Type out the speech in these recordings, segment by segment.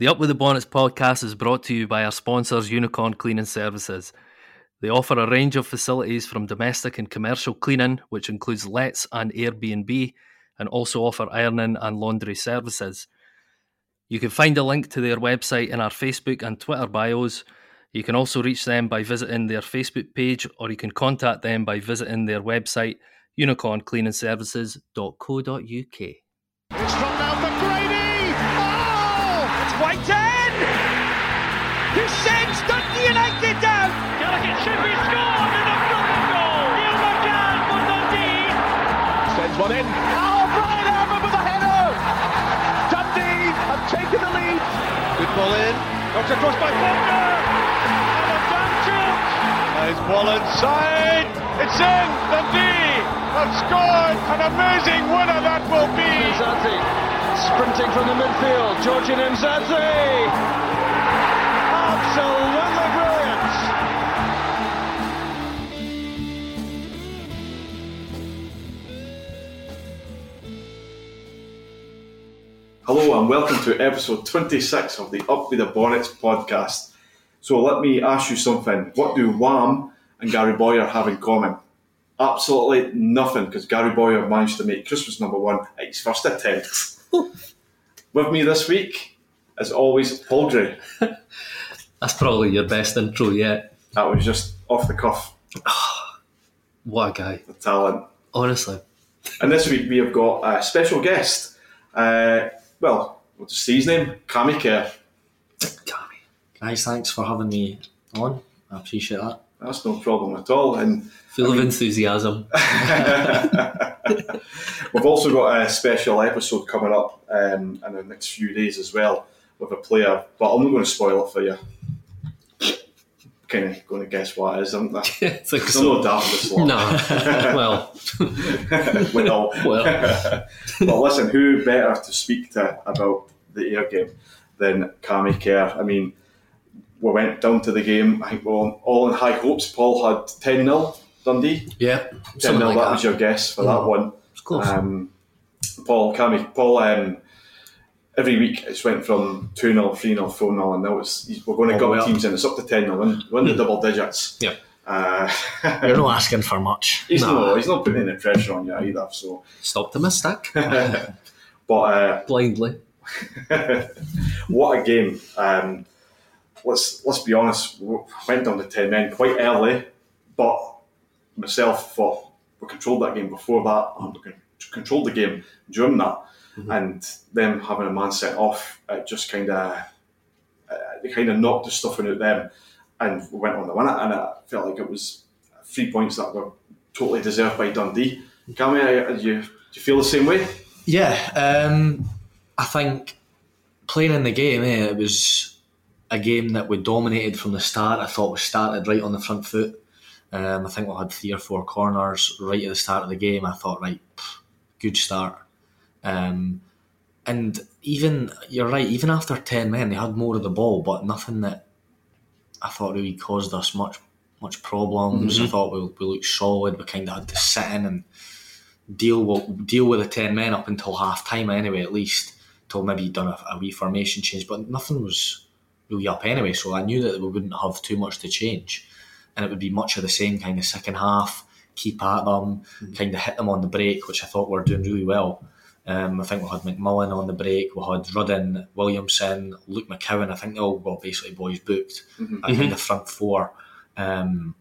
The Up with the Bonnets podcast is brought to you by our sponsors, Unicorn Cleaning Services. They offer a range of facilities from domestic and commercial cleaning, which includes lets and Airbnb, and also offer ironing and laundry services. You can find a link to their website in our Facebook and Twitter bios. You can also reach them by visiting their Facebook page, or you can contact them by visiting their website, unicorncleaningservices.co.uk. ball in. Knocked across by Faulkner. And a damn joke. Nice ball inside. It's in. Dundee have scored. An amazing winner that will be. Mzadzi sprinting from the midfield. Georgian Mzadzi. Absolutely Hello and welcome to episode 26 of the Up with the Bonnets podcast. So let me ask you something. What do Wham and Gary Bowyer have in common? Absolutely nothing, because Gary Bowyer managed to make Christmas number one at his first attempt. With me this week, as always, Paul Gray. That's probably your best intro yet. That was just off the cuff, What a guy. the talent. Honestly. And this week we have got a special guest. Uh, well, we'll just his name, Cammy Kerr. Cammy. Guys, thanks for having me on. I appreciate that. That's no problem at all. And Full of enthusiasm. We've also got a special episode coming up um, in the next few days as well with a player, but I'm not going to spoil it for you. Kind of going to guess what it is, aren't I? it's like I'm not daft this. No. well, well, well. but listen, who better to speak to about the Ayr game than Cammy Kerr? I mean, we went down to the game. I think we we're all in high hopes. Paul had 10 0 Dundee. Yeah. 10 Something 0, like that that. was your guess for that one. It's close. Um, Paul, Cammy, Paul, um, every week it's went from 2 0, 3 0, 4 0, and now it's, we're going to All the gut teams in. It's up to 10 0, win, win the double digits. Yeah. Uh, You're not asking for much. he's, Nah. not, he's not putting any pressure on you either, so. Optimistic. But uh, Blindly. what a game. Um, let's let's be honest, we went down to 10 men quite early, but myself thought we controlled that game before that, and we controlled the game during that, and them having a man sent off, it just kind of uh, they kind of knocked the stuffing out them, and we went on to win it, and I felt like it was three points that were totally deserved by Dundee. Cammy, uh, do you, do you feel the same way? Yeah, um, I think playing in the game, eh, it was a game that we dominated from the start. I thought we started right on the front foot. Um, I think we had three or four corners right at the start of the game. I thought, right, good start. Um, and even, you're right, even after 10 men, they had more of the ball, but nothing that I thought really caused us much much problems. I thought we, we looked solid. We kind of had to sit in and deal with, deal with the 10 men up until half time anyway, at least, till maybe done a, a wee formation change. But nothing was really up anyway, so I knew that we wouldn't have too much to change. And it would be much of the same kind of second half, keep at them, kind of hit them on the break, which I thought we were doing really well. Um, I think we had McMullan on the break, we had Rudden, Williamson, Luke McCowan. I think they all got basically boys booked. I think the front four um,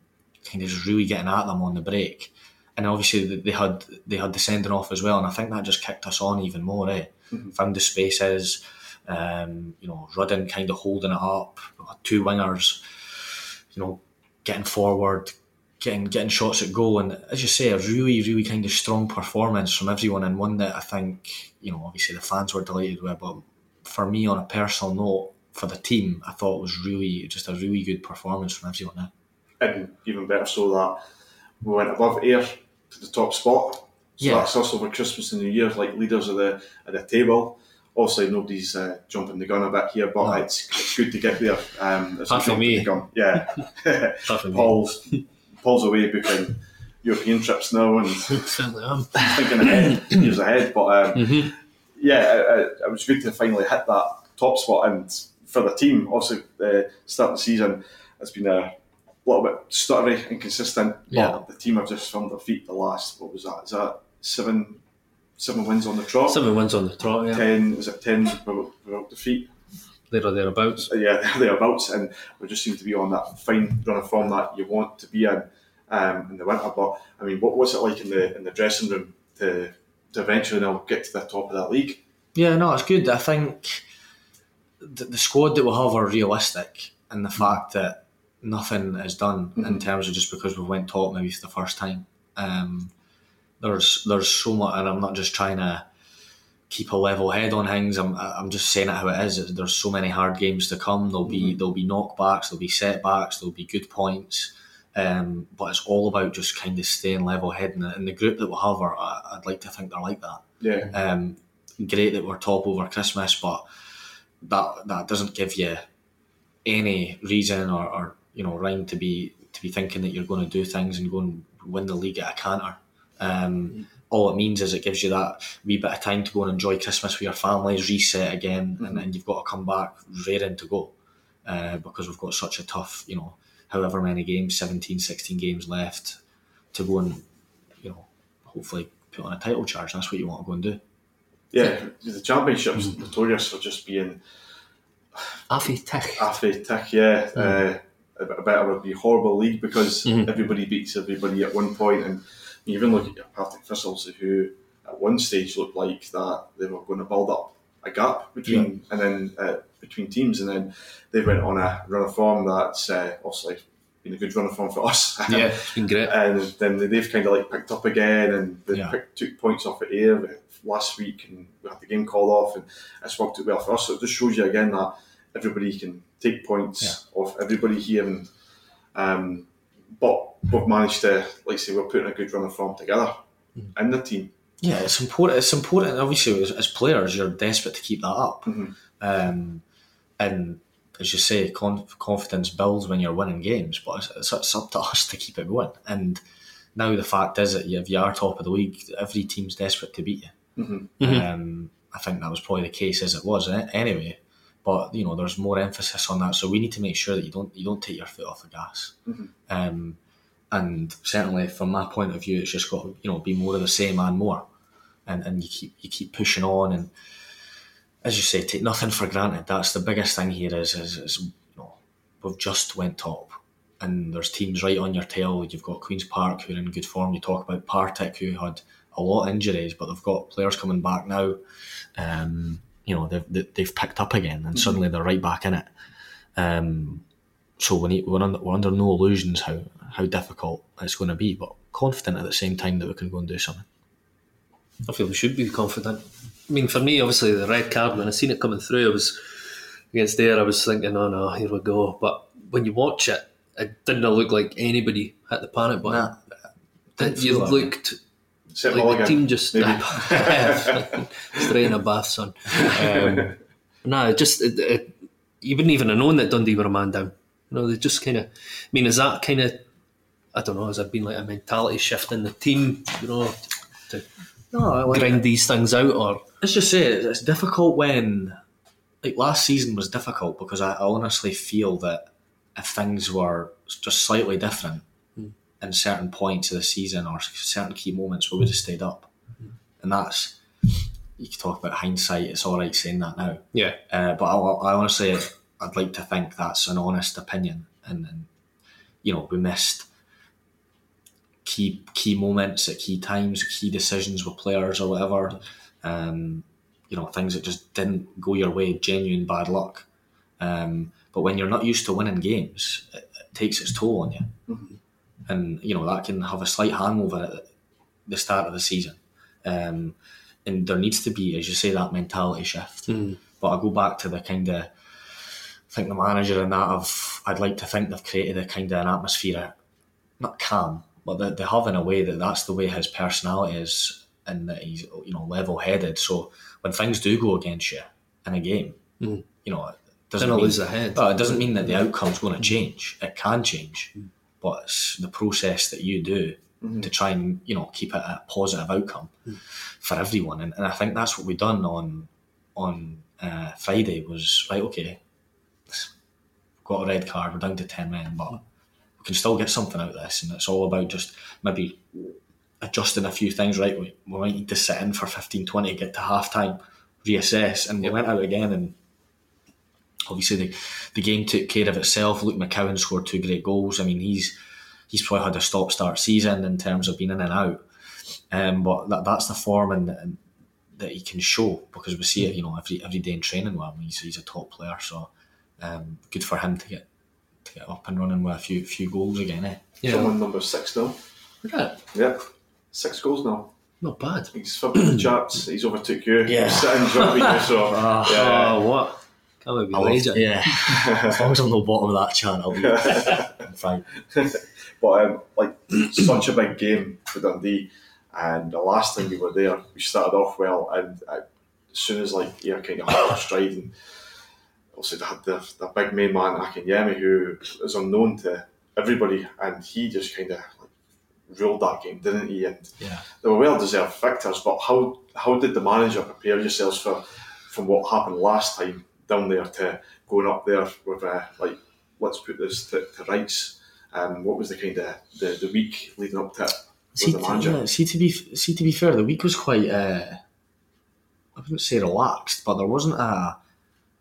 kind of just really getting at them on the break. And obviously they- they had they had the sending off as well, and I think that just kicked us on even more. Eh? Found the spaces, um, you know, Rudden kind of holding it up. We had two wingers, you know, getting forward, getting getting shots at goal, and as you say, a really really kind of strong performance from everyone, and one that I think you know obviously the fans were delighted with, but for me on a personal note. For the team, I thought it was really just a really good performance from everyone. And even better so that we went above Ayr to the top spot. So Yeah. that's us over Christmas and New Year, like leaders of the of the table. Obviously, nobody's uh, jumping the gun a bit here, but No. it's, it's good to get there. Um, Apart from me. the gun. Yeah. Apart from me. Paul's Paul's away booking European trips now and Certainly am. thinking ahead, years ahead. But um, Mhm. yeah, it, it- it was good to finally hit that top spot. And for the team, obviously, the uh, start of the season has been a little bit stuttery, and consistent. Yeah. But the team have just found their feet the last, what was that? Is that seven seven wins on the trot? Seven wins on the trot, yeah. Ten, is it ten without, without defeat? There or thereabouts. Uh, yeah, thereabouts, and we just seem to be on that fine run of form that you want to be in um, in the winter. But I mean, what was it like in the in the dressing room to to eventually now get to the top of that league? Yeah, no, it's good. I think the, the squad that we have are realistic, and the fact that nothing is done in terms of just because we went top maybe for the first time. Um, there's there's so much, and I'm not just trying to keep a level head on things. I'm I'm just saying it how it is. There's so many hard games to come. There'll be there'll be knockbacks. There'll be setbacks. There'll be good points. Um, but it's all about just kind of staying level head. And the, and the group that we have, are, I'd like to think they're like that. Yeah, Um, great that we're top over Christmas, but that that doesn't give you any reason or, or you know rhyme to be to be thinking that you're going to do things and go and win the league at a canter. Um, all it means is it gives you that wee bit of time to go and enjoy Christmas with your families, reset again, and then you've got to come back raring to go uh, because we've got such a tough, you know, however many games, 17, 16 games left to go and, you know, hopefully put on a title charge. That's what you want to go and do. yeah. The championship's notorious for just being Affy tick. affy tick. Yeah, uh, a bit- a bit of a horrible league because everybody beats everybody at one point, and you even look at your Partick Thistles, who at one stage looked like that they were going to build up a gap between and then uh, between teams, and then they went on a run of form that's uh, obviously been a good run of form for us. Yeah, it's been great. and then they've kind of like picked up again and they Yeah. picked, took points off at Ayr last week and we had the game called off and it's worked out well for us. So it just shows you again that everybody can take points off everybody here and um, but we've managed to like I say we're putting a good run of form together in the team. Yeah, it's important. It's important. Obviously, as, as players, you're desperate to keep that up. Um, and as you say, conf- confidence builds when you're winning games, but it's, it's, it's up to us to keep it going. And now the fact is that if you are top of the league, every team's desperate to beat you. Um, I think that was probably the case as it was eh, anyway. But you know, there's more emphasis on that, so we need to make sure that you don't you don't take your foot off the gas. Um, and certainly, from my point of view, it's just got to you know be more of the same and more, and and you keep you keep pushing on, and as you say, take nothing for granted. That's the biggest thing here is is, is you know we've just went top, and there's teams right on your tail. You've got Queens Park who are in good form. You talk about Partick who had a lot of injuries, but they've got players coming back now. Um, you know they've they- they've picked up again, and suddenly they're right back in it. Um, so we need, we're, under, we're under no illusions how, how difficult it's going to be, but confident at the same time that we can go and do something. I feel we should be confident. I mean, for me, obviously, the red card, when I seen it coming through, I was against there, I was thinking, oh no, here we go. But when you watch it, it didn't look like anybody hit the panic button. Nah, It- you looked. that way. looked Except like Mulligan, the team just maybe. straight in a bath, son. Um, no, just it, it, you wouldn't even have known that Dundee were a man down. You know, they just kind of. I mean, is that kind of? I don't know. Has there been like a mentality shift in the team? You know, to No, like, grind these things out, or let's just say it, it's difficult when, like last season was difficult because I, I honestly feel that if things were just slightly different in certain points of the season or certain key moments, we would have stayed up. And that's, you can talk about hindsight, it's all right saying that now. yeah, Uh, but I, I honestly, I'd like to think that's an honest opinion, and, and you know, we missed key key moments at key times, key decisions with players or whatever. Um, you know, things that just didn't go your way, genuine bad luck. Um, but when you're not used to winning games, it, it takes its toll on you, and you know that can have a slight hangover at the start of the season. Um, and there needs to be, as you say, that mentality shift. But I go back to the kind of, I think the manager and that have, I'd like to think they've created a kind of an atmosphere, not calm, but they, they have in a way that that's the way his personality is, and that he's you know level headed. So when things do go against you in a game, you know, it doesn't mean, lose the head. Well, it doesn't mean that the outcome's going to change. It can change, but it's the process that you do to try and you know keep it a positive outcome for everyone. And, and I think that's what we've done on on uh, Friday was right. Okay, got a red card. We're down to ten men, but we can still get something out of this, and it's all about just maybe adjusting a few things. Right, we, we might need to sit in for 15, 20, get to half time, reassess, and we went out again and. Obviously, the, the game took care of itself. Luke McCowan scored two great goals. I mean, he's he's probably had a stop start season in terms of being in and out. Um, but that, that's the form and, and that he can show because we see it, you know, every every day in training with him. He's, he's a top player, so um, good for him to get to get up and running with a few few goals again. Eh? Yeah. Someone number six now. Yeah. Yeah, six goals now. Not bad. He's fibbing the charts. He's overtook you. Yeah. He's sitting drunk with you, so Oh, yeah. oh, what? Can't believe I we love- legend. yeah, as long as I'm no bottom of that chart, I'll be I'm fine. But um, like such a big game for Dundee, and the last time we were there, we started off well, and uh, as soon as like yeah, kind of hit our stride, and also they had the, the big main man Akinyemi, who is unknown to everybody, and he just kind of like ruled that game, didn't he? And Yeah. they were well deserved victors. But how how did the manager prepare yourselves for from what happened last time down there to going up there with uh, like let's put this to, to rights? Um, what was the kind of the, the week leading up to it See, the to, manager? yeah, see to be see to be fair, the week was quite uh, I wouldn't say relaxed, but there wasn't a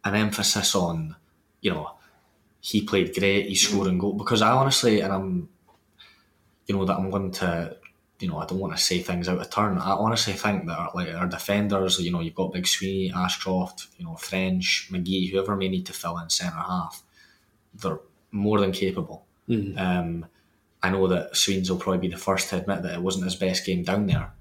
an emphasis on you know he played great, he scored and goal because I honestly and I'm you know that I'm going to you know I don't want to say things out of turn. I honestly think that our, like our defenders, you know, you've got Big Sweeney, Ashcroft, you know, French, McGhee, whoever may need to fill in centre half, they're more than capable. Um, I know that Sweens will probably be the first to admit that it wasn't his best game down there,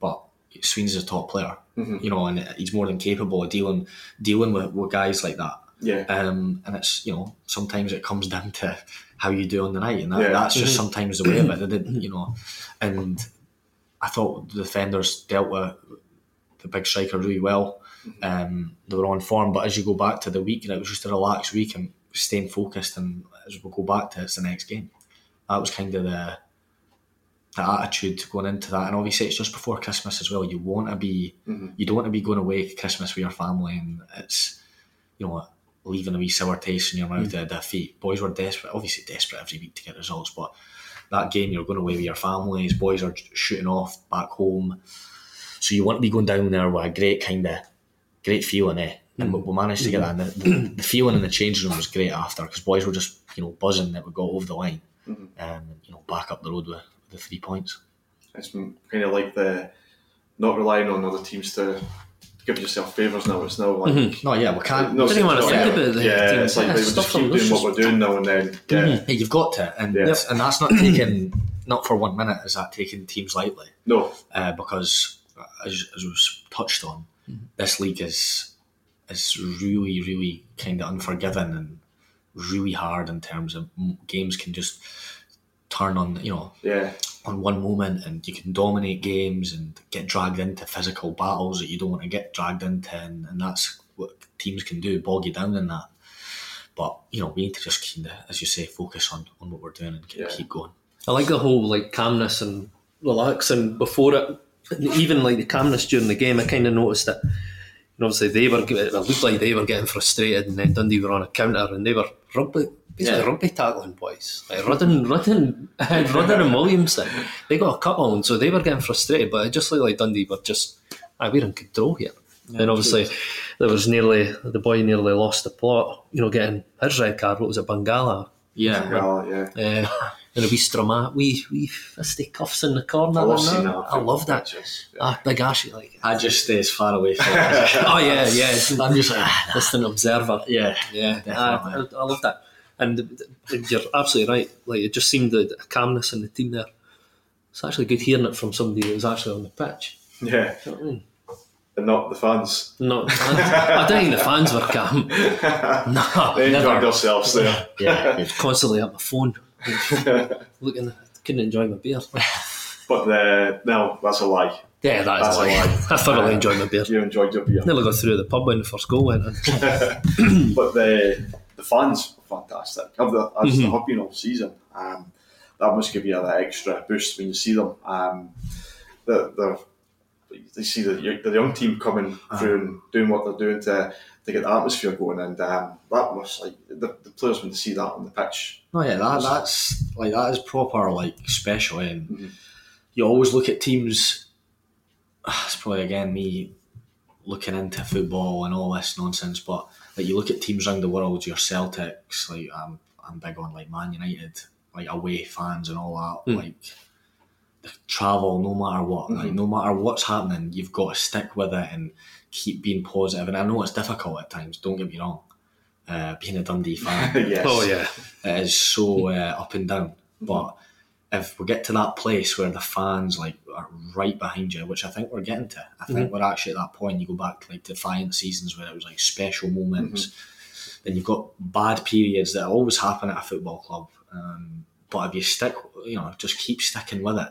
but Sweens is a top player, you know, and he's more than capable of dealing dealing with, with guys like that. Yeah. Um, and it's you know sometimes it comes down to how you do on the night, and that, Yeah. that's just sometimes the way of it. They didn't, you know, and I thought the defenders dealt with the big striker really well. Um, they were on form, but as you go back to the week, and it was just a relaxed week and staying focused. And as we go back to it's the next game, that was kind of the the attitude going into that. And obviously, it's just before Christmas as well. You want to be, you don't want to be going away Christmas with your family, and it's you know leaving a wee sour taste in your mouth mm. at of defeat. Boys were desperate, obviously desperate every week to get results, but that game you're going away with your families. Boys are shooting off back home, so you want to be going down there with a great kind of great feeling, eh? And we, mm. we managed to get mm-hmm. that. And the, the, the feeling in the changing room was great after because boys were just you know buzzing that we got over the line, mm-hmm. and you know back up the road with, with the three points. It's kind of like the not relying on other teams to give yourself favours now. It's now like No, yeah, we can't. no, Didn't even wanna think about the yeah, team. it's like Yeah, they would just keep doing what we're doing now and then. Yeah, mm-hmm. Hey, you've got to, and Yeah. and that's not taking not for one minute is that taking teams lightly. no, uh, because as, as was touched on, mm-hmm. this league is is really, really kind of unforgiving and really hard in terms of games can just turn on, you know, yeah, on one moment, and you can dominate games and get dragged into physical battles that you don't want to get dragged into, and, and that's what teams can do, bog you down in that. But you know, we need to just kind of, as you say, focus on, on what we're doing and Yeah. keep going. I like the whole like calmness and relaxing before it. Even like the calmness during the game, I kind of noticed that. You know, obviously, they were it looked like they were getting frustrated, and then Dundee were on a counter, and they were rugby, basically Yeah. rugby tackling boys, like Rudden, Rudden, Rudden and Williamson. They got a couple, and so they were getting frustrated. But it just looked like Dundee were just, ah, we're in control here. and obviously, there was nearly the boy nearly lost the plot. You know, getting his red card. What was it, Bangala? Yeah, well, yeah. Uh, and a wee stroma, wee wee fisty cuffs in the corner. I love that. that. I love that. Pictures, yeah. Ah, big Ashy, like. I just stay as far away from it. oh yeah, yeah. I'm just like, ah, distant observer. yeah, Yeah, I. I, I love that. And you're absolutely right. Like it just seemed the the calmness in the team there. It's actually good hearing it from somebody that was actually on the pitch. yeah, You know I mean? and not the fans. Not the fans. I don't think the fans were calm. No, They enjoyed never. themselves there. yeah. good. Constantly at my phone, looking. Couldn't enjoy my beer. But uh, no, that's a lie. Yeah, that That's is a a lie. lie. I thoroughly enjoyed my beer. You enjoyed your beer. Nearly got through the pub when the first goal went in. but the the fans fantastic. Have the, as Mm-hmm. they all season. Um, that must give you that extra boost when you see them. Um, the, the, they see the, the young team coming Uh-huh. through and doing what they're doing to to get the atmosphere going, and um, that was like the, the players want to see that on the pitch. No, yeah, that, that's like that is proper like special. And Mhm. you always look at teams. It's probably again me looking into football and all this nonsense, but like you look at teams around the world, your Celtics, like I'm, I'm big on like Man United, like away fans and all that, Mm. like the travel no matter what, like no matter what's happening, you've got to stick with it and keep being positive. And I know it's difficult at times. Don't get me wrong. Uh, being a Dundee fan, yes. Oh yeah, it is so uh, up and down. But if we get to that place where the fans like are right behind you, which I think we're getting to, I think mm-hmm. we're actually at that point. You go back to like defiant seasons where it was like special moments. Mm-hmm. Then you've got bad periods that always happen at a football club. Um, but if you stick, you know, just keep sticking with it.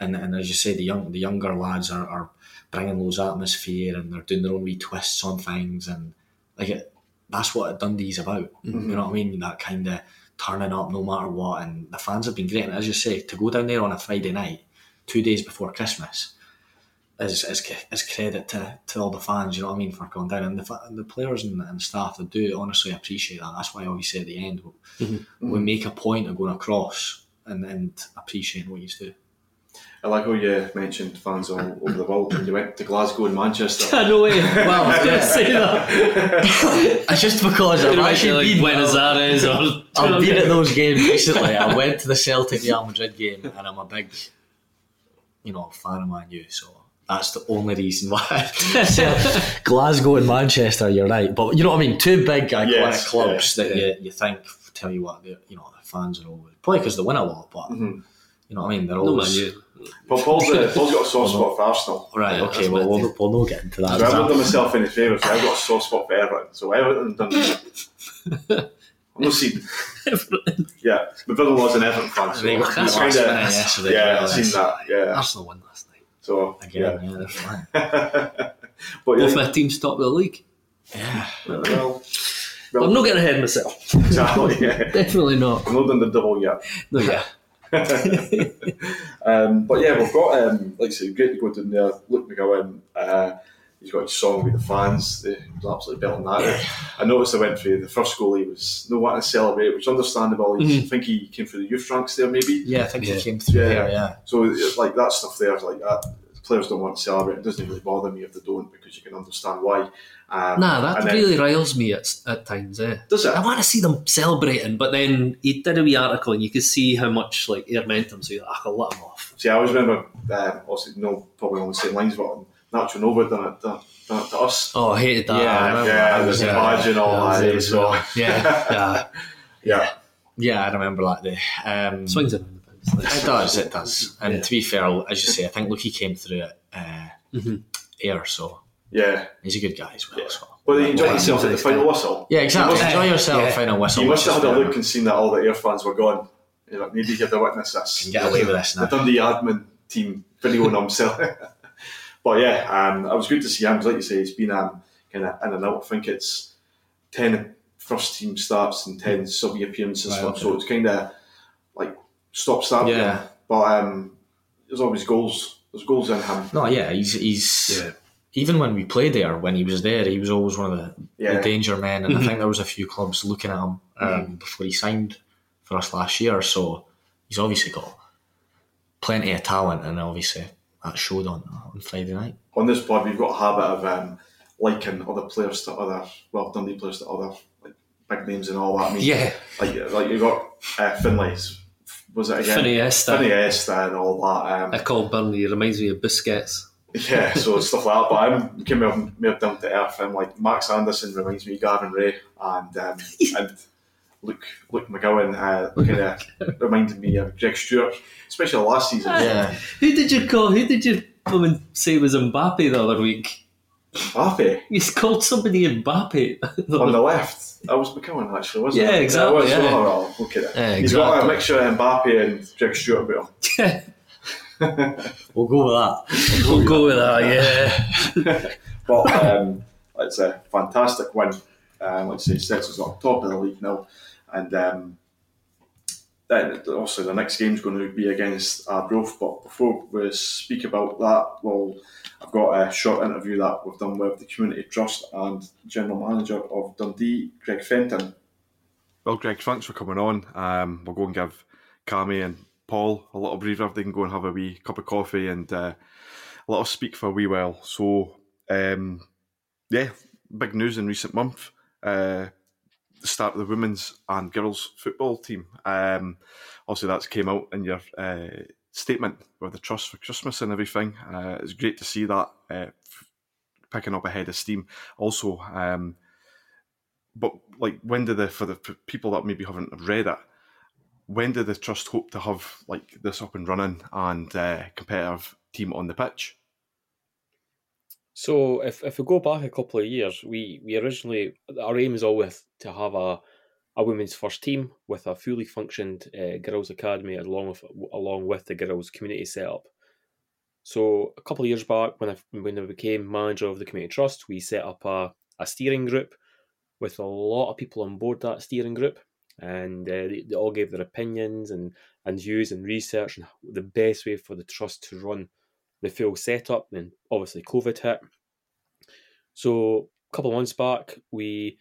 And, and as you say, the young the younger lads are, are bringing those atmosphere and they're doing their own wee twists on things and like it, that's what Dundee's about. Mm-hmm. You know what I mean? That kind of turning up no matter what. And the fans have been great. And as you say, to go down there on a Friday night, two days before Christmas, is is, is credit to, to all the fans. You know what I mean for going down and the the players and, and staff that do honestly appreciate that. That's why I always say at the end we, mm-hmm. we make a point of going across and, and appreciating what you do. I like how you mentioned fans all over the world when you went to Glasgow and Manchester. no way. Well, I was gonna say that. It's just because I've Could have actually like been Buenos Aires or I've been at those games recently. I went to the Celtic Real Madrid game, and I'm a big, you know, fan of Man U. So that's the only reason why. So, Glasgow and Manchester, you're right, but you know what I mean. Two big iconic Yes, clubs yeah, that yeah. You, you think tell you what, the you know the fans are always probably because they win a lot, but Mhm. you know what I mean. They're No man, always you. But Paul's, uh, Paul's got a soft spot for Arsenal. right. Okay, that's well we'll, we'll not get into that. So I've done myself any favours. I've got a soft spot for Everton. So Everton done. I'm not seen. Yeah, my brother-in-law's an Everton fan. So They got he's last kinda- minute yesterday, Yeah, well, I've seen that. Yeah. Arsenal won last night. So Again, yeah. yeah, they're fine. but Both yeah, my teams top of the league. Yeah. well, I'm not getting ahead of myself. exactly. Yeah. Definitely not. I'm not done the double yet. No, yeah. um, but yeah, we've got um, like I said, great to go down there. Luke McCowan, uh, he's got his song with the fans. They he was absolutely belting that. out. I noticed I went through the first goal. He was no wanting to celebrate, which is understandable. He's- I think he came through the youth ranks there, maybe. Yeah, I think Yeah. he came through Yeah. there. Yeah. So it's like that stuff there, like that. Players don't want to celebrate. It doesn't really bother me if they don't because you can understand why. Um, Nah, that and then- really riles me at, at times, eh? does it. I want to see them celebrating, but then he did a wee article and you could see how much like it meant them, so you're like, "Ah, I'll let him off. See, I always remember, um, also, no, probably on the same lines, but Nacho Novo done it, done, done it to us. Oh, I hated that. Yeah, remember yeah, that. there's a Yeah. badge and all Yeah, I that, as so- well. Yeah, yeah. Yeah. Yeah, I remember that day. Um, Swings and roundabouts. It does, it does. And to be fair, as you say, I think Lucky came through it uh, Mhm. Ayr, so Yeah. he's a good guy as well. Yeah. So. But then you enjoyed Well, yourself at the final whistle. Yeah, exactly. You must- Enjoy yourself, Yeah. final whistle. You must which have had a look and seen that all the Ayr fans were gone. You're like, maybe you have to witness this. Can get away with this now. The now. Dundee admin team videoing himself. but yeah, um, it was good to see him. 'cause Like you say, he's been um, kind of in and out. I think it's 10 first team starts and 10 sub appearances. Right, okay. So it's kind of like stop start. Yeah. But um, there's always goals. There's goals in him. No, yeah, he's he's Yeah. Even when we played there, when he was there, he was always one of the, Yeah. the danger men, and I think there was a few clubs looking at him um, before he signed for us last year. So he's obviously got plenty of talent, and obviously that showed on on Friday night. On this pod, we've got a habit of um, liking other players to other, well, Dundee players to other like big names and all that. I mean, Yeah, like like you got uh, Finlay's. Was it again? Finiesta. Finiesta and all that. Um, I call Burnley. It reminds me of biscuits. Yeah, so stuff like that. But I'm kind of more down to earth. I'm like Max Anderson reminds me of Gavin Rae, and um, and Luke Luke McCowan uh, kind of reminded me of Greg Stewart, especially last season. Yeah, Who did you call? Who did you come and say was Mbappe the other week? Mbappe You called somebody Mbappe. on the left. That was McCowan actually, wasn't Yeah, it? exactly, It was, yeah. well, well, look at it. Yeah, He's got a exactly. mixture of Mbappe and Greg Stewart about him. We'll go with that. we'll go with that. Yeah. But um, it's a fantastic win. Um, like I say, sets us up top of the league now, and um, then also the next game is going to be against Arbroath. But before we speak about that, well, I've got a short interview that we've done with the Community Trust and General Manager of Dundee, Greg Fenton. Well, Greg, thanks for coming on. Um, we'll go and give Cammy and Paul a little breather. They can go and have a wee cup of coffee and uh, let us speak for a wee while. So, um, yeah, big news in recent month. Uh, the start of the women's and girls football team. Um, obviously, that's came out in your uh, statement with the trust for Christmas and everything. Uh, it's great to see that uh, picking up ahead of steam. Also, um, but like, when do the for the people that maybe haven't read it? When do the trust hope to have like this up and running and uh, competitive team on the pitch? So if, if we go back a couple of years, we, we originally our aim is always to have a a women's first team with a fully functioned uh, girls academy along with along with the girls community setup. So a couple of years back, when I when I became manager of the community trust, we set up a, a steering group with a lot of people on board that steering group, and uh, they, they all gave their opinions and and views and research and the best way for the trust to run the full setup. And obviously, COVID hit. So a couple of months back, we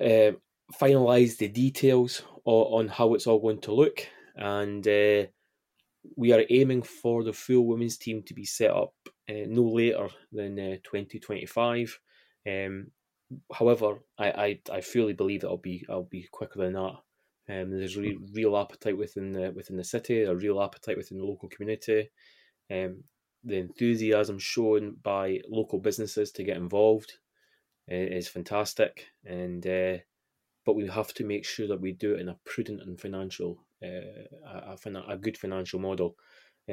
uh, finalised the details on, on, how it's all going to look, and uh, we are aiming for the full women's team to be set up uh, no later than uh, 2025. Um, however, I, I, I fully believe that I'll be I'll be quicker than that. Um, there's re- real appetite within the within the city, a real appetite within the local community. Um, the enthusiasm shown by local businesses to get involved uh, is fantastic, and uh, but we have to make sure that we do it in a prudent and financial, uh, a, a, a, good financial model,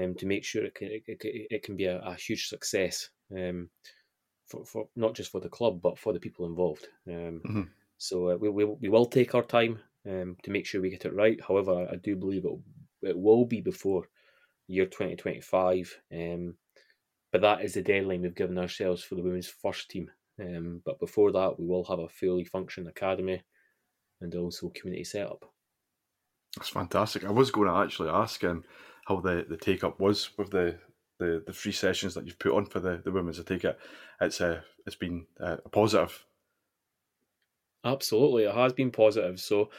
um, to make sure it can it, it can be a, a huge success, um, for, for not just for the club but for the people involved. Um, mm-hmm. So uh, we, we we will take our time um, to make sure we get it right. However, I do believe it it will be before year 2025. Um, but that is the deadline we've given ourselves for the women's first team. Um, but before that, we will have a fully functioning academy and also community setup. That's fantastic. I was going to actually ask him how the, the take up was with the, the, the three sessions that you've put on for the, the women's. I take it it's a it's been a positive. Absolutely, it has been positive. So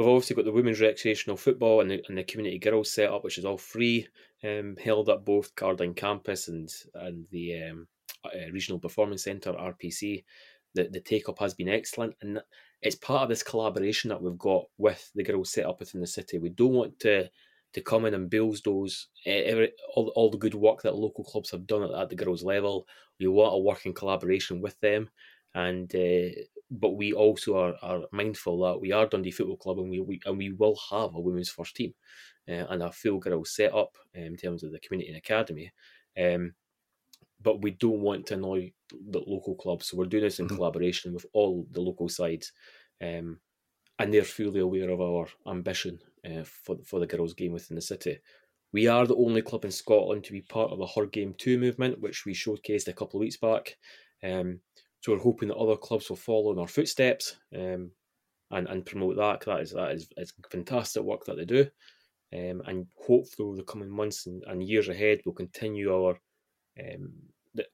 We've obviously got the women's recreational football and the, and the community girls set up, which is all free, um, held at both Gardyne campus and and the um, uh, Regional Performance Centre (RPC). The the take up has been excellent, and it's part of this collaboration that we've got with the girls set up within the city. We don't want to to come in and bulldoze every, all, all the good work that local clubs have done at, at the girls level. We want to work in collaboration with them, and uh, but we also are, are mindful that we are Dundee Football Club and we, we and we will have a women's first team uh, and a full girl set up um, in terms of the community and academy. Um, but we don't want to annoy the local clubs, so we're doing this in mm-hmm. collaboration with all the local sides, um, and they're fully aware of our ambition uh, for for the girls' game within the city. We are the only club in Scotland to be part of the Her Game Too movement, which we showcased a couple of weeks back. Um, so we're hoping that other clubs will follow in our footsteps um, and, and promote that. That is that is, is fantastic work that they do. Um, and hopefully over the coming months and, and years ahead we'll continue our um,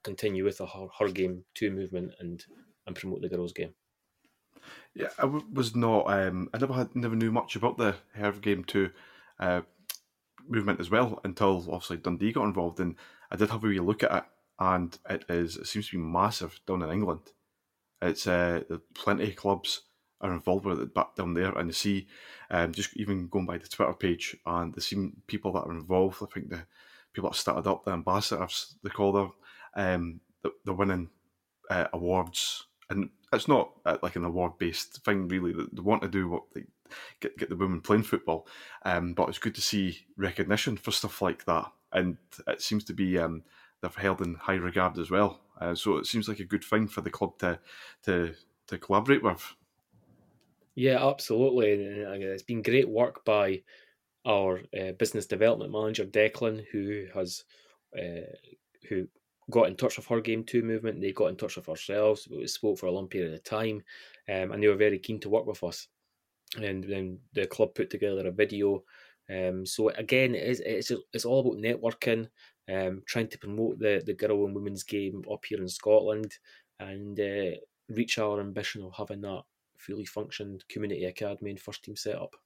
continue with the her, her, game too movement and and promote the girls game. Yeah, I w- was not. Um, I never had never knew much about the her game too uh, movement as well until obviously Dundee got involved, and I did have a wee look at it and it is it seems to be massive down in England. It's uh, plenty of clubs are involved with it back down there, and you see, um, just even going by the Twitter page, and the same people that are involved. I think the people that started up the ambassadors they call them, um, they're winning uh, awards, and it's not uh, like an award based thing really. They want to do what they get get the women playing football, um, but it's good to see recognition for stuff like that, and it seems to be um, they're held in high regard as well. Uh, so it seems like a good thing for the club to to to collaborate with. Yeah, absolutely. It's been great work by our uh, business development manager Declan, who has uh, who got in touch with her game too movement. They got in touch with ourselves. We spoke for a long period of time, um, and they were very keen to work with us. and then the club put together a video. Um, so again, it's it's it's all about networking, um, trying to promote the the girl and women's game up here in Scotland, and uh, reach our ambition of having that fully functioned community academy and first team setup.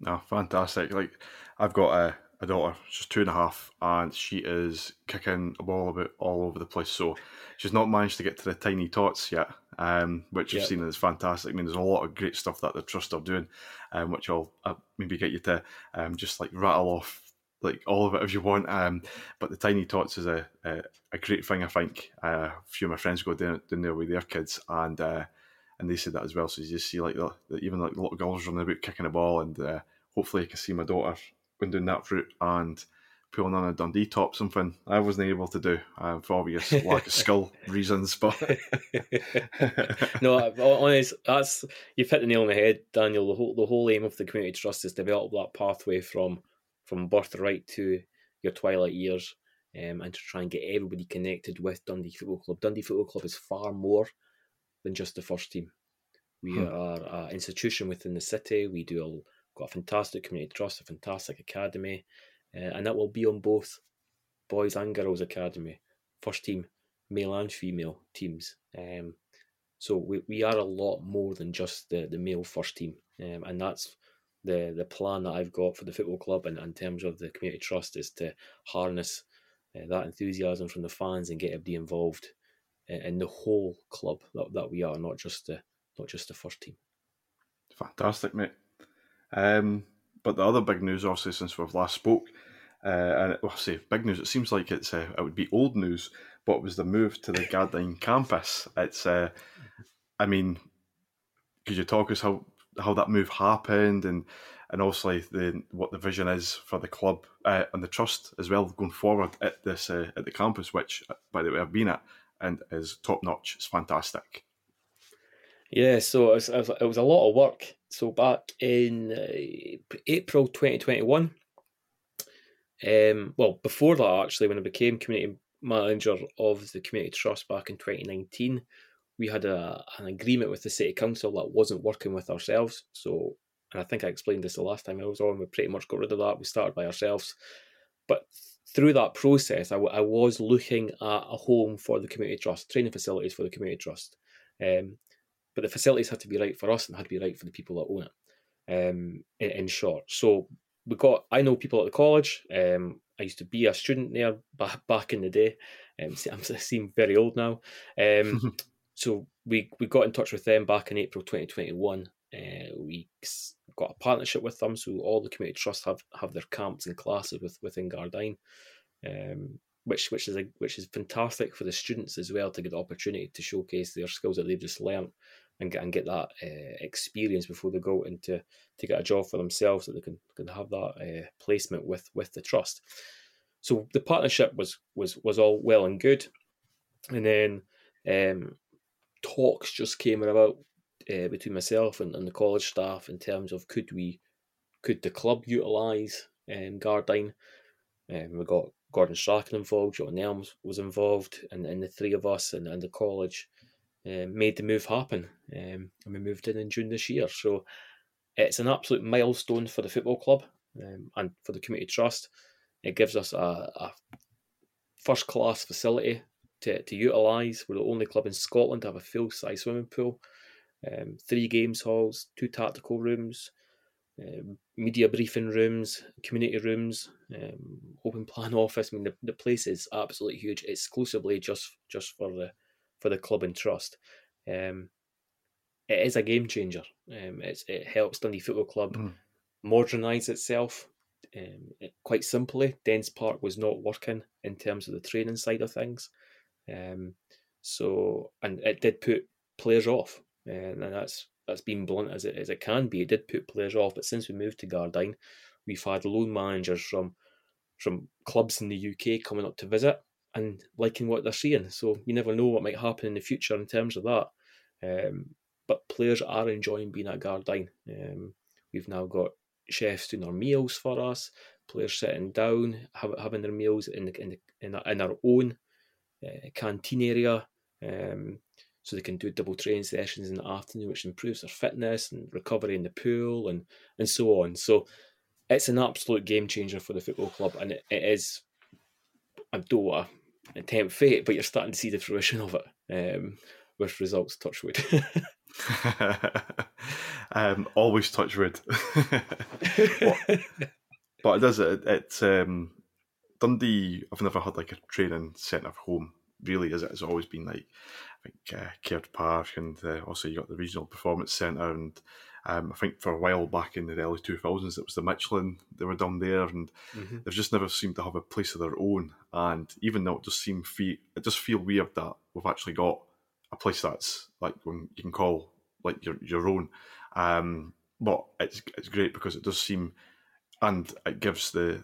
No, fantastic! Like I've got a, a daughter, she's two and a half, and she is kicking a ball about all over the place. So she's not managed to get to the tiny tots yet, um, which yep. I've seen is fantastic. I mean, there's a lot of great stuff that the trust are doing, um, which I'll uh, maybe get you to um, just like rattle off like all of it if you want. Um, but the tiny tots is a, a, a great thing. I think uh, a few of my friends go down, down there with their kids, and uh, and they said that as well. So you just see like the, the, even like little girls running about kicking a ball, and uh, hopefully I can see my daughter going doing that route and pulling on a Dundee top, something I wasn't able to do uh, for obvious lack of skill reasons. But no, honest, that's you've hit the nail on the head, Daniel. The whole the whole aim of the community trust is to develop that pathway from from birth right to your twilight years. Um, and to try and get everybody connected with Dundee Football Club. Dundee Football Club is far more than just the first team. We hmm. are an institution within the city. We do a, got a fantastic community trust, a fantastic academy, uh, and that will be on both boys and girls academy, first team, male and female teams. Um, so we, we are a lot more than just the, the male first team, um, and that's the the plan that I've got for the football club and in terms of the community trust is to harness uh, that enthusiasm from the fans and get everybody involved in the whole club that, that we are, not just the not just the first team. Fantastic, mate. Um, but the other big news, obviously, since we've last spoke, uh, and well, I say big news. It seems like it's uh, it would be old news, but was the move to the Gardyne campus. It's, uh, I mean, could you talk us how how that move happened and and also the what the vision is for the club uh, and the trust as well going forward at this uh, at the campus, which by the way I've been at and is top notch. It's fantastic. Yeah, so it was, it was a lot of work. So back in uh, April 2021, um, well, before that actually, when I became community manager of the community trust back in 2019, we had a, an agreement with the city council that wasn't working with ourselves. So, and I think I explained this the last time I was on. We pretty much got rid of that. We started by ourselves, but through that process, I, w- I was looking at a home for the community trust, training facilities for the community trust. Um, but the facilities had to be right for us and had to be right for the people that own it. Um, in, in, short, so we got. I know people at the college. Um, I used to be a student there back back in the day. Um, I'm seem very old now. Um, so we we got in touch with them back in April 2021. Uh, we got a partnership with them, so all the community trusts have have their camps and classes with, within Gardyne, um, which which is a, which is fantastic for the students as well to get the opportunity to showcase their skills that they've just learned and get and get that uh, experience before they go into to get a job for themselves, so they can can have that uh, placement with with the trust. So the partnership was was was all well and good, and then um, talks just came about uh, between myself and, and the college staff in terms of could we could the club utilise um, Gardyne. Um, we got Gordon Strachan involved, John Nelms was involved, and, and the three of us and, and the college um, made the move happen. Um, and we moved in in June this year. So it's an absolute milestone for the football club um, and for the community trust. It gives us a, a first class facility to, to utilise. We're the only club in Scotland to have a full size swimming pool um, three games halls, two tactical rooms, um, media briefing rooms, community rooms, um, open plan office. I mean, the, the place is absolutely huge, exclusively just just for the for the club and trust. Um, it is a game changer. Um, it helps Dundee Football Club mm. modernise itself. Um, it, quite simply, Dens Park was not working in terms of the training side of things. Um, so, and it did put players off and that's that's been blunt as it as it can be. It did put players off, but since we moved to Gardyne, we've had loan managers from from clubs in the UK coming up to visit and liking what they're seeing. So you never know what might happen in the future in terms of that. Um, but players are enjoying being at Gardyne. Um, we've now got chefs doing our meals for us, players sitting down, have, having their meals in the, in, the, in, our, in our own uh, canteen area. Um, so they can do double training sessions in the afternoon, which improves their fitness and recovery in the pool and and so on. So it's an absolute game changer for the football club, and it, it is. I don't want to tempt fate, but you're starting to see the fruition of it um, with results. Touchwood. um, always touch wood. but, but, it does it. It's um, Dundee. I've never had like a training centre home. Really, as it has always been like I think uh, Caird Park, and uh, also you got the regional performance centre, and um, I think for a while back in the early two thousands, it was the Michelin. They were down there, and mm-hmm. they've just never seemed to have a place of their own. And even though it just seemed fe- it just feel weird that we've actually got a place that's like when you can call like your your own. Um, but it's it's great because it does seem, and it gives the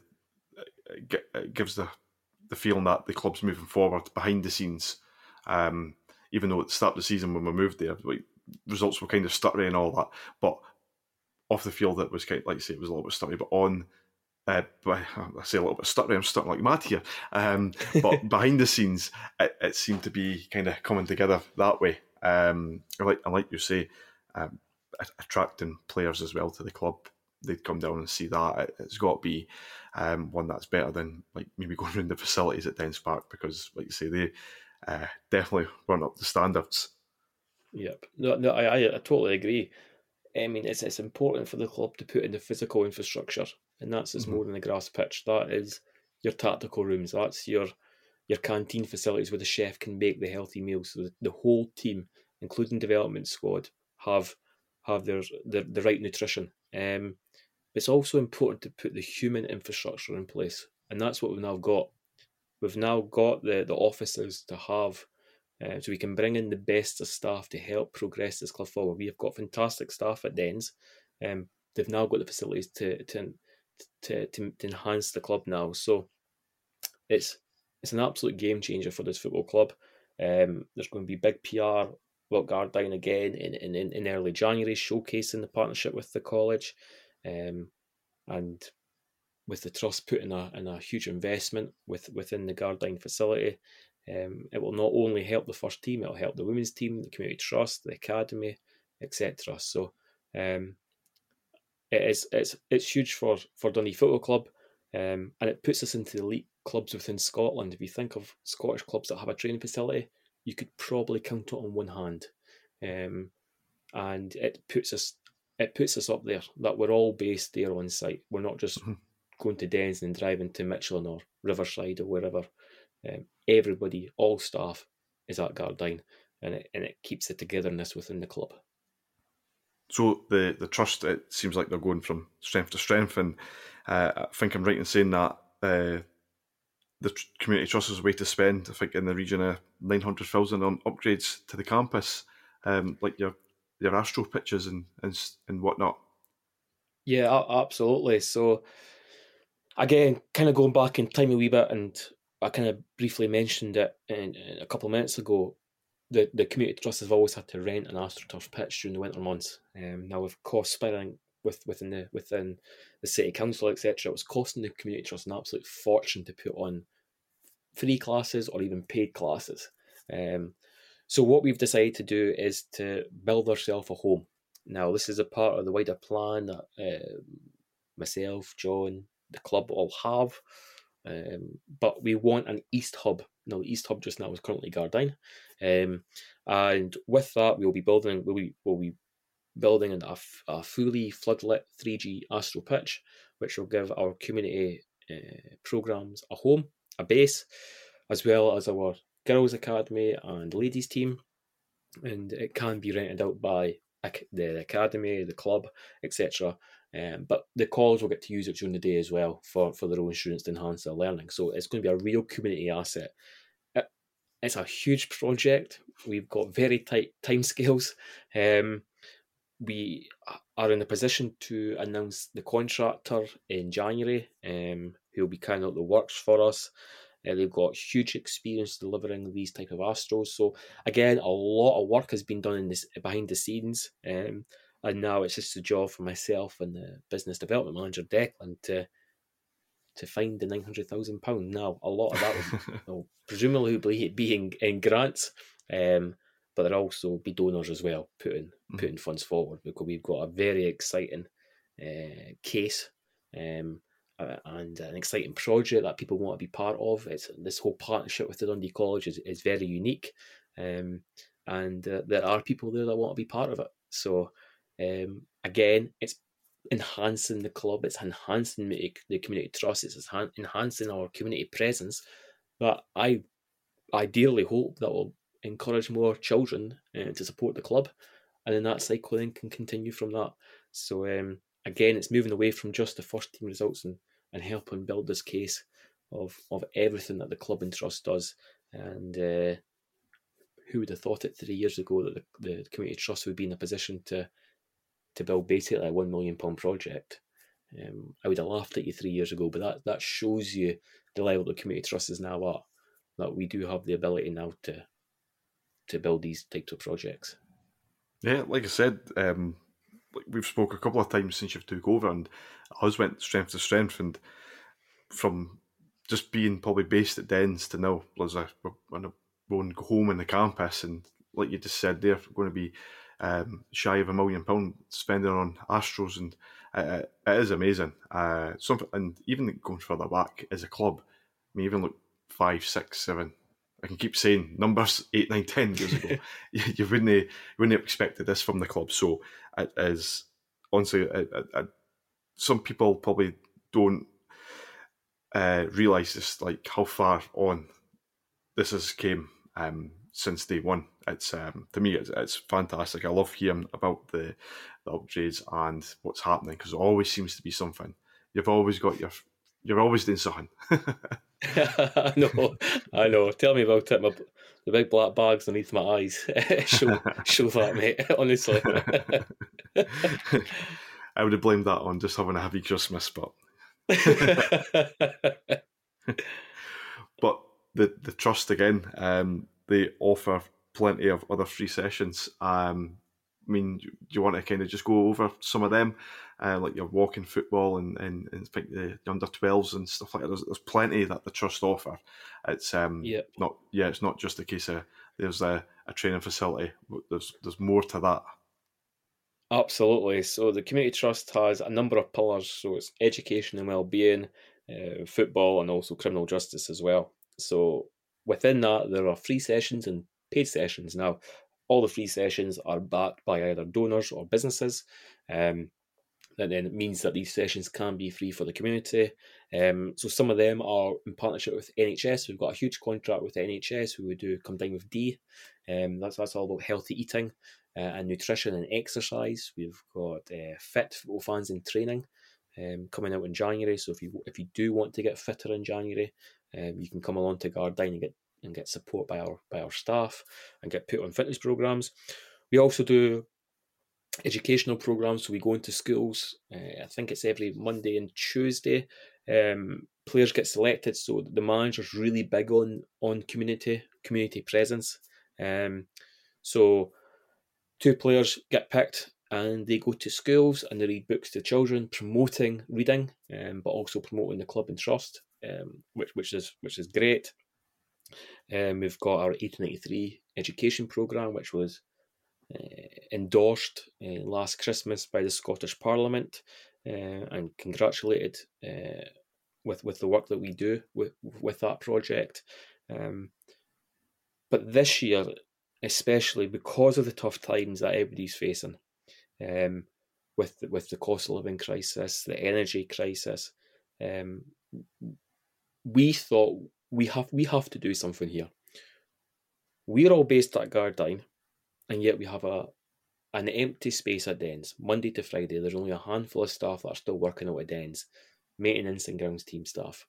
it gives the the feeling that the club's moving forward behind the scenes. Um, even though at the start of the season when we moved there, like results were kind of stuttery and all that, but off the field it was kind of, like I say it was a little bit stuttery, but on uh, I say a little bit stuttery, I'm starting like mad here. Um, but behind the scenes, it, it, seemed to be kind of coming together that way. Um, like, and like you say, um, attracting players as well to the club. They'd come down and see that. It, has got to be um, one that's better than like maybe going around the facilities at Dens Park because, like you say, they uh, definitely weren't up to standards. Yep. No, no, I, I, I totally agree. I mean, it's it's important for the club to put in the physical infrastructure, and that's is mm-hmm. more than the grass pitch. That is your tactical rooms. That's your your canteen facilities where the chef can make the healthy meals. So the, the whole team, including development squad, have have their their the right nutrition. Um, it's also important to put the human infrastructure in place, and that's what we've now got. We've now got the the offices to have uh, so we can bring in the best of staff to help progress this club forward. We have got fantastic staff at Dens. Um, they've now got the facilities to to, to to to enhance the club now. So it's it's an absolute game changer for this football club. Um, there's going to be big PR Wilt Gardyne again in, in, in early January, showcasing the partnership with the college, um, and with the trust putting a in a huge investment with within the Gardyne facility. Um, it will not only help the first team, it will help the women's team, the community trust, the academy, etc. So um, it is it's it's huge for for Dundee Football Club, um, and it puts us into the elite clubs within Scotland. If you think of Scottish clubs that have a training facility, you could probably count it on one hand, um, and it puts us it puts us up there that we're all based there on site. We're not just mm-hmm. going to Dens and driving to Michelin or Riverside or wherever. Um, everybody, all staff, is at Gardyne, and it and it keeps the togetherness within the club. So the the trust, it seems like they're going from strength to strength, and uh, I think I'm right in saying that uh, the community trust is a way to spend. I think in the region of nine hundred thousand on upgrades to the campus, um, like your your Astro pitches and and and whatnot. Yeah, absolutely. So again, kind of going back in time a wee bit, and I kind of briefly mentioned it in, in a couple of minutes ago. The the community trust has always had to rent an AstroTurf pitch during the winter months. Um, now with cost spiraling with within the within the city council etc. It was costing the community trust an absolute fortune to put on free classes or even paid classes. Um, so what we've decided to do is to build ourselves a home. Now this is a part of the wider plan that uh, myself, John, the club all have. Um, but we want an east hub. Now, the east hub just now is currently Gardyne, um, and with that, we'll be building. We'll be, we'll be building a, a fully floodlit 3G Astro pitch, which will give our community uh, programs a home, a base, as well as our girls' academy and ladies' team, and it can be rented out by the academy, the club, etc. Um, but the college will get to use it during the day as well for, for their own students to enhance their learning. So it's going to be a real community asset. It, it's a huge project. We've got very tight time scales. Um, we are in a position to announce the contractor in January, um, who will be carrying out the works for us. Uh, they've got huge experience delivering these type of astros. So again, a lot of work has been done in this behind the scenes. Um, and now it's just a job for myself and the business development manager Declan to to find the nine hundred thousand pound. Now a lot of that will, presumably be in, in grants, um, but there also be donors as well putting mm. putting funds forward because we've got a very exciting uh, case um, uh, and an exciting project that people want to be part of. It's this whole partnership with the Dundee College is, is very unique, um, and uh, there are people there that want to be part of it. So um, again, it's enhancing the club, it's enhancing the community trust, it's enhancing our community presence. But I ideally hope that will encourage more children uh, to support the club, and then that cycle then can continue from that. So um, again, it's moving away from just the first team results and, and helping build this case of of everything that the club and trust does. And uh, who would have thought it three years ago that the, the community trust would be in a position to to build basically a one million pound project? Um, I would have laughed at you three years ago, but that that shows you the level the community trust is now at. That we do have the ability now to to build these types of projects. Yeah, like I said, um, we've spoke a couple of times since you've took over, and us went strength to strength, and from just being probably based at Dens to now, as a when I going home in the campus, and like you just said, they're going to be um, shy of a million pound spending on Astros, and uh, it is amazing. Uh, something, and even going further back as a club, I mean, even look five, six, seven, I can keep saying numbers eight, nine, ten years ago. you, you, wouldn't you wouldn't have expected this from the club. So it is honestly, it, it, it, some people probably don't uh, realize this, like how far on this has came um, since day one. It's um, to me, it's, it's, fantastic. I love hearing about the, the upgrades and what's happening because it always seems to be something. You've always got your, you're always doing something. I know, I know. Tell me about it. My, the big black bags underneath my eyes show, show that, mate. Honestly, I would have blamed that on just having a happy Christmas, but but the the trust again. Um, they offer plenty of other free sessions. Um, I mean, do you want to kind of just go over some of them, uh, like your walking football and and, and the under twelves and stuff like that? There's, there's plenty that the trust offer. It's um, yeah. not yeah, it's not just a case of there's a, a training facility. There's there's more to that. Absolutely. So the community trust has a number of pillars. So it's education and well-being, uh, football, and also criminal justice as well. So within that, there are free sessions and paid sessions. Now, all the free sessions are backed by either donors or businesses. Um, and then it means that these sessions can be free for the community. Um, so some of them are in partnership with NHS. We've got a huge contract with NHS we do come down with D. Um, that's that's all about healthy eating uh, and nutrition and exercise. We've got uh, fit football fans in training um, coming out in January. So if you if you do want to get fitter in January, um, you can come along to Gardyne and get and get support by our by our staff and get put on fitness programs. We also do educational programs. So we go into schools. Uh, I think it's every Monday and Tuesday. Um, players get selected, so the manager's really big on on community community presence. Um, so two players get picked and they go to schools and they read books to children, promoting reading, um, but also promoting the club and trust, um, which which is which is great. Um, we've got our 1893 education programme, which was uh, endorsed uh, last Christmas by the Scottish Parliament uh, and congratulated uh, with with the work that we do with with that project. Um, but this year, especially because of the tough times that everybody's facing, um, with the, with the cost of living crisis, the energy crisis, um, we thought we have we have to do something here. We're all based at Gardyne, and yet we have a an empty space at Dens Monday to Friday. There's only a handful of staff that are still working out at Dens, maintenance and grounds team staff.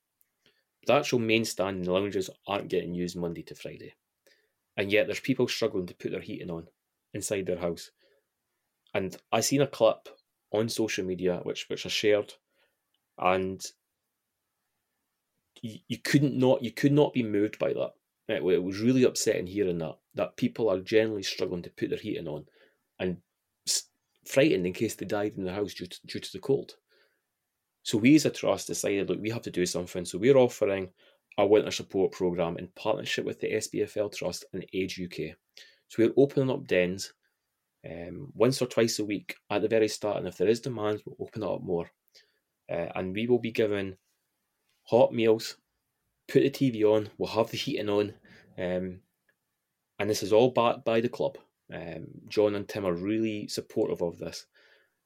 The actual main stand and the lounges aren't getting used Monday to Friday, and yet there's people struggling to put their heating on inside their house. And I seen a clip on social media which which I shared, and you, couldn't not you could not be moved by that. It, it was really upsetting hearing that that people are generally struggling to put their heating on, and frightened in case they died in their house due to, due to the cold. So we as a trust decided, look, we have to do something. So we're offering a winter support program in partnership with the SPFL Trust and Age UK. So we're opening up dens um, once or twice a week at the very start, and if there is demand, we'll open it up more. Uh, and we will be given hot meals, put the TV on, we'll have the heating on, um, and this is all backed by the club. Um, John and Tim are really supportive of this,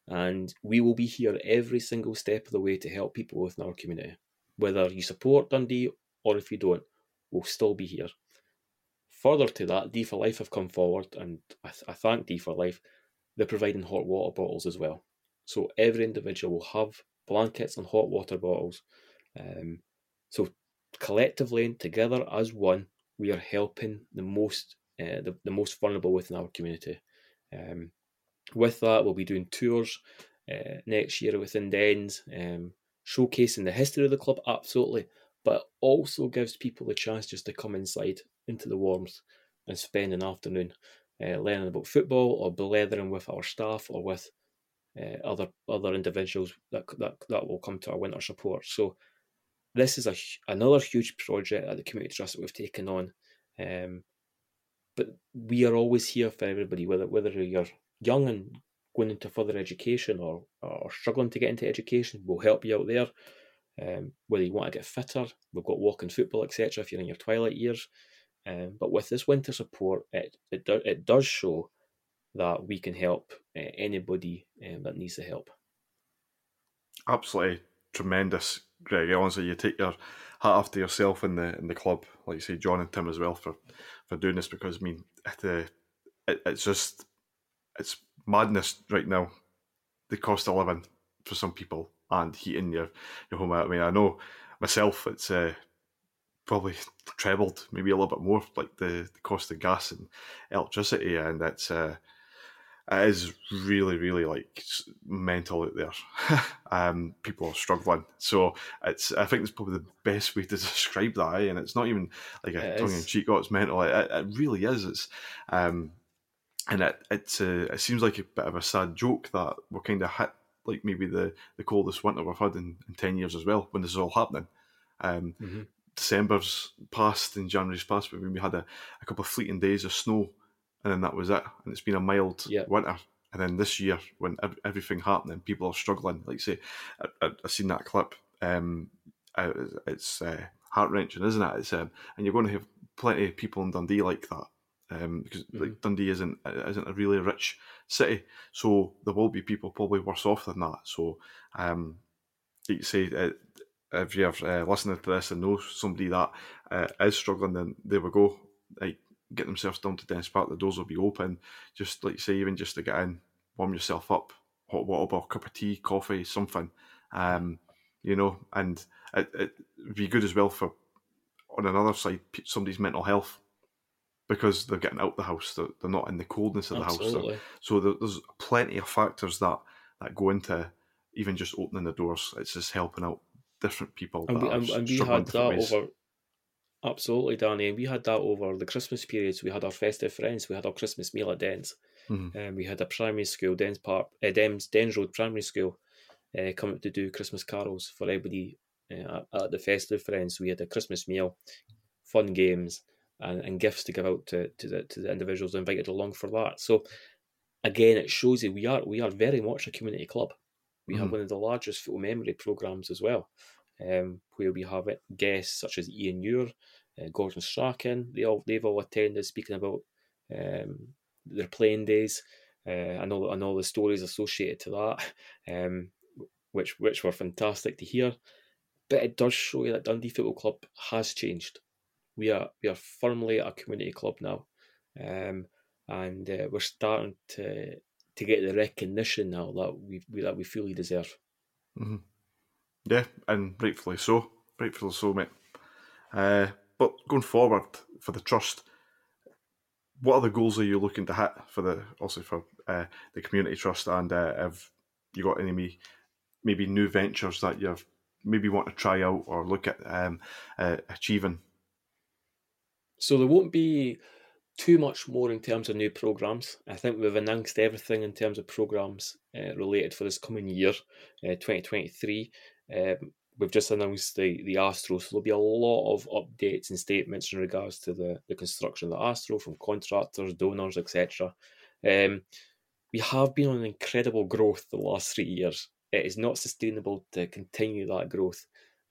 and we will be here every single step of the way to help people within our community. Whether you support Dundee or if you don't, we'll still be here. Further to that, D for Life have come forward, and I, th- I thank D for Life. They're providing hot water bottles as well. So every individual will have blankets and hot water bottles. Um, so collectively and together as one, we are helping the most uh, the, the most vulnerable within our community. Um, with that, we'll be doing tours uh, next year within Dens, um, showcasing the history of the club, absolutely, but also gives people a chance just to come inside into the warmth and spend an afternoon uh, learning about football or blethering with our staff or with uh, other other individuals that, that that will come to our winter support. So this is a another huge project at the community trust that we've taken on. Um, but we are always here for everybody, whether whether you're young and going into further education or or struggling to get into education, we'll help you out there. Um, whether you want to get fitter, we've got walking football, etc. If you're in your twilight years, um, but with this winter support, it it, do, it does show that we can help uh, anybody um, that needs the help. Absolutely tremendous, Greg. Honestly, you take your hat off to yourself in the in the club, like you say, John and Tim as well for for doing this because I mean, it, it, it's just it's madness right now. The cost of living for some people and heating your your home. I mean, I know myself, it's uh, probably trebled, maybe a little bit more, like the, the cost of gas and electricity, and it's uh, it is really, really like mental out there. um, people are struggling, so it's. I think it's probably the best way to describe that, eh? and it's not even like a tongue in cheek. Oh, it's mental. It, it really is. It's, um, and it it's uh, it seems like a bit of a sad joke that we're kind of hit like maybe the the coldest winter we've had in, in ten years as well when this is all happening. Um, mm-hmm. December's passed and January's passed, but we had a, a couple of fleeting days of snow and then that was it. And it's been a mild yep. winter. And then this year, when everything happening, people are struggling. Like say, I, have seen that clip. Um, it's uh, heart wrenching, isn't it? It's um, and you're going to have plenty of people in Dundee like that. Um, because mm-hmm. like Dundee isn't isn't a really rich city, so there will be people probably worse off than that. So, um, you say uh, if you're uh, listening to this and know somebody that uh, is struggling, then there we go. Like get themselves down to Dens Park, the doors will be open. Just like say, even just to get in, warm yourself up, hot water bottle, cup of tea, coffee, something. Um, you know, and it, it would be good as well for on another side somebody's mental health because they're getting out the house, they're, they're not in the coldness of the Absolutely. house. So, so there's plenty of factors that that go into even just opening the doors. It's just helping out different people. And we, and, and we had that ways. over Absolutely, Danny. And we had that over the Christmas periods. We had our festive friends. We had our Christmas meal at Dens. Mm-hmm. Um, we had a primary school, Dens Park, uh, Dens, Dens Road Primary School, uh, coming to do Christmas carols for everybody uh, at the festive friends. We had a Christmas meal, fun games, and, and gifts to give out to, to the to the individuals invited along for that. So again, it shows you we are we are very much a community club. We mm-hmm. have one of the largest full memory programs as well um, where we have guests such as Ian Ure, uh, Gordon Strachan. They all they've all attended, speaking about um, their playing days uh, and all and all the stories associated to that, um, which which were fantastic to hear. But it does show you that Dundee Football Club has changed. We are we are firmly a community club now, um, and uh, we're starting to to get the recognition now that we, we that we fully deserve. Mm-hmm. Yeah, and rightfully so. Rightfully so, mate. Uh, but going forward for the trust, what other goals are you looking to hit for the also for uh, the community trust? And uh, have you got any maybe new ventures that you've maybe want to try out or look at um, uh, achieving? So there won't be too much more in terms of new programs. I think we've announced everything in terms of programs uh, related for this coming year, uh, 2023. Um, we've just announced the the Astro, so there'll be a lot of updates and statements in regards to the the construction of the Astro from contractors, donors, etc. Um, we have been on incredible growth the last three years. It is not sustainable to continue that growth.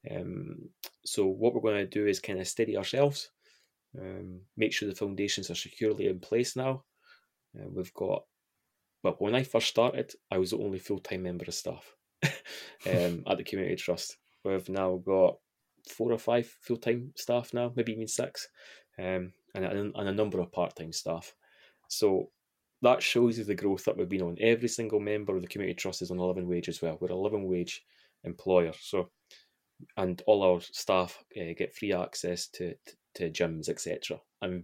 Um, so what we're going to do is kind of steady ourselves, um, make sure the foundations are securely in place now. Uh, we've got, well, when I first started, I was the only full time member of staff um, at the community trust. We've now got four or five full time staff now, maybe even six, um, and, and a number of part time staff. So that shows you the growth that we've been on. Every single member of the community trust is on a living wage as well. We're a living wage employer, so and all our staff uh, get free access to, to, to gyms, etc. And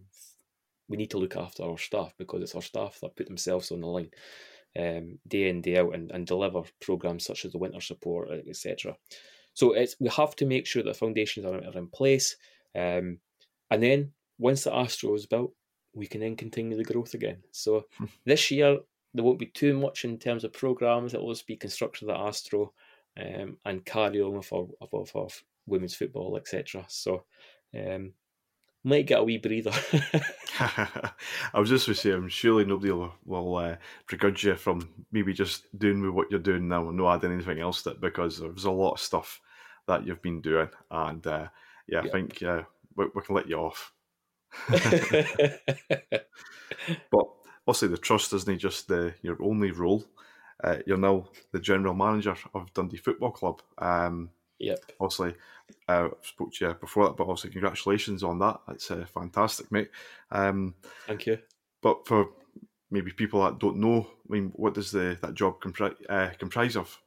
we need to look after our staff because it's our staff that put themselves on the line um, day in day out and, and deliver programs such as the winter support, etc. So it's we have to make sure that foundations are, are in place, um, and then once the Astro is built, we can then continue the growth again. So this year there won't be too much in terms of programs. It will just be construction of the Astro um, and carry on with our, of, of women's football, etc. So um, might get a wee breather. I was just going to say, I'm surely nobody will, will uh, begrudge you from maybe just doing with what you're doing now and not adding anything else to it because there's a lot of stuff that you've been doing. And uh, yeah, I think uh, we, we, can let you off. but obviously, the trust isn't just the, your only role. Uh, you're now the general manager of Dundee Football Club. Um, yep. Obviously, uh, spoke to you before that, but also congratulations on that. That's uh, fantastic, mate. Um, Thank you. But for maybe people that don't know, I mean, what does the that job compri- uh, comprise of?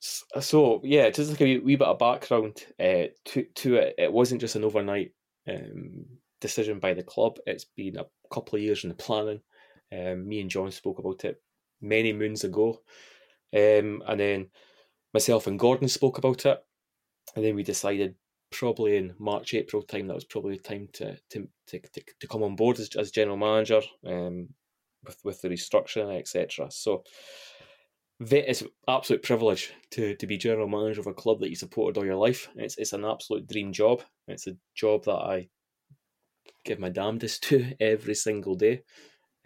So yeah, just like a wee, wee bit of background uh, to to it. It wasn't just an overnight um, decision by the club. It's been a couple of years in the planning. Um, me and John spoke about it many moons ago, um, and then myself and Gordon spoke about it and then we decided probably in March April time that was probably the time to to to, to, to come on board as, as general manager um, with with the restructuring etc. So it's absolute privilege to to be general manager of a club that you supported all your life. It's it's an absolute dream job. It's a job that I give my damnedest to every single day.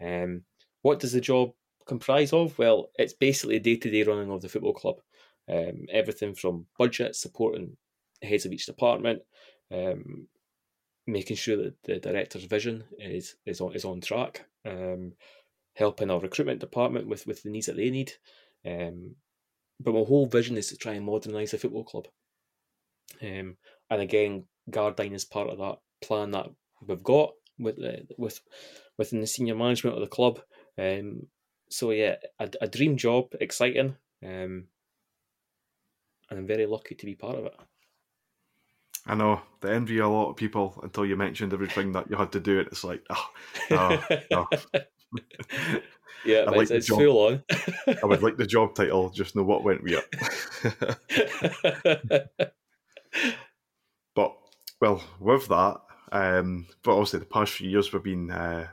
Um, what does the job comprise of? Well, it's basically day to day running of the football club. Um, everything from budget, supporting heads of each department, um, making sure that the director's vision is is on is on track, um, helping our recruitment department with, with the needs that they need. Um, but my whole vision is to try and modernise the football club. Um, and again, Gardyne is part of that plan that we've got with the, with within the senior management of the club. Um, so yeah, a, a dream job, exciting. Um, and I'm very lucky to be part of it. I know the envy a lot of people until you mentioned everything that you had to do. It it's like, oh, no, no. yeah, I like it's, it's full on. I would like the job title, just know what went with it. but well, with that, um, but obviously the past few years we've been uh,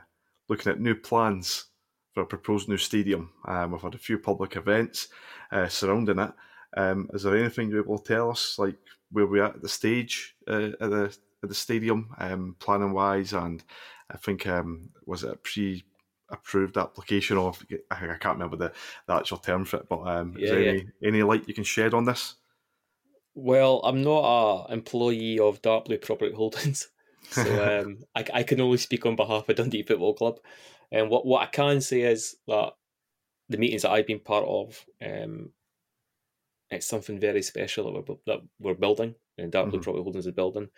looking at new plans for a proposed new stadium. Um, we've had a few public events uh, surrounding it. Um, is there anything you're able to tell us, like where we're at, the stage uh, at the at the stadium, um, planning wise, and I think um, was it a pre approved application of I can't remember the, the actual term for it, but um, yeah, is there yeah. any, any light you can shed on this? Well, I'm not a employee of Dartblue Property Holdings, so um, I, I can only speak on behalf of Dundee Football Club. And what what I can say is that the meetings that I've been part of, um, it's something very special that we're, that we're building, and Dartblue mm-hmm. Property Holdings is building.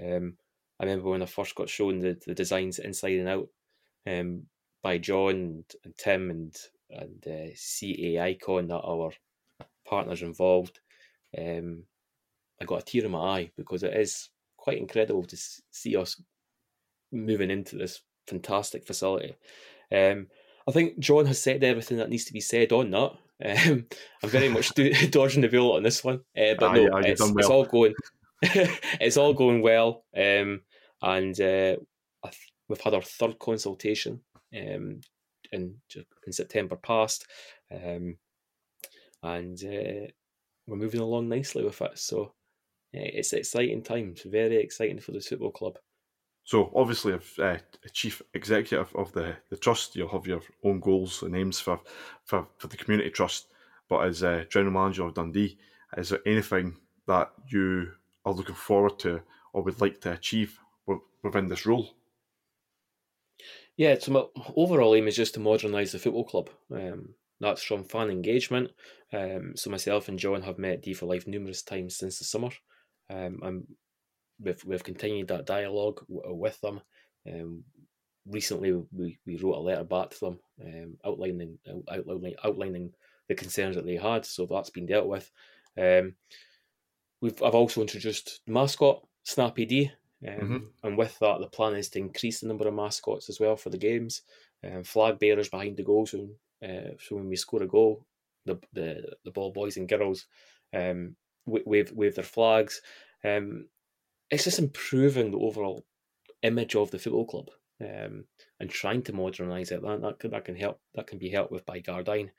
Um, I remember when I first got shown the, the designs inside and out um, by John and, and Tim and and uh, CA Icon that our partners involved. Um, I got a tear in my eye because it is quite incredible to see us moving into this fantastic facility. Um, I think John has said everything that needs to be said on that. Um, I'm very much do- dodging the bullet on this one, uh, but no, yeah, it's, well. it's, all going. it's all going well, um, and uh, we've had our third consultation um, in in September past, um, and uh, we're moving along nicely with it. So yeah, it's exciting times, very exciting for the football club. So obviously, if uh, a chief executive of the, the trust, you'll have your own goals and aims for for, for the community trust. But as uh, general manager of Dundee, is there anything that you are looking forward to or would like to achieve within this role? Yeah, so my overall aim is just to modernise the football club. Um, that's from fan engagement. Um, so myself and John have met D for Life numerous times since the summer. Um, and we've, we've continued that dialogue w- with them. Um, recently, we, we wrote a letter back to them um, outlining, outlining outlining the concerns that they had. So that's been dealt with. Um, we've I've also introduced mascot Snappy D. Um, mm-hmm. And with that, the plan is to increase the number of mascots as well for the games. Um, flag bearers behind the goals, so, uh, so when we score a goal, the the, the ball boys and girls um, wave wave their flags. Um, it's just improving the overall image of the football club um, and trying to modernise it. That, that can, that can help. That can be helped with by Gardyne,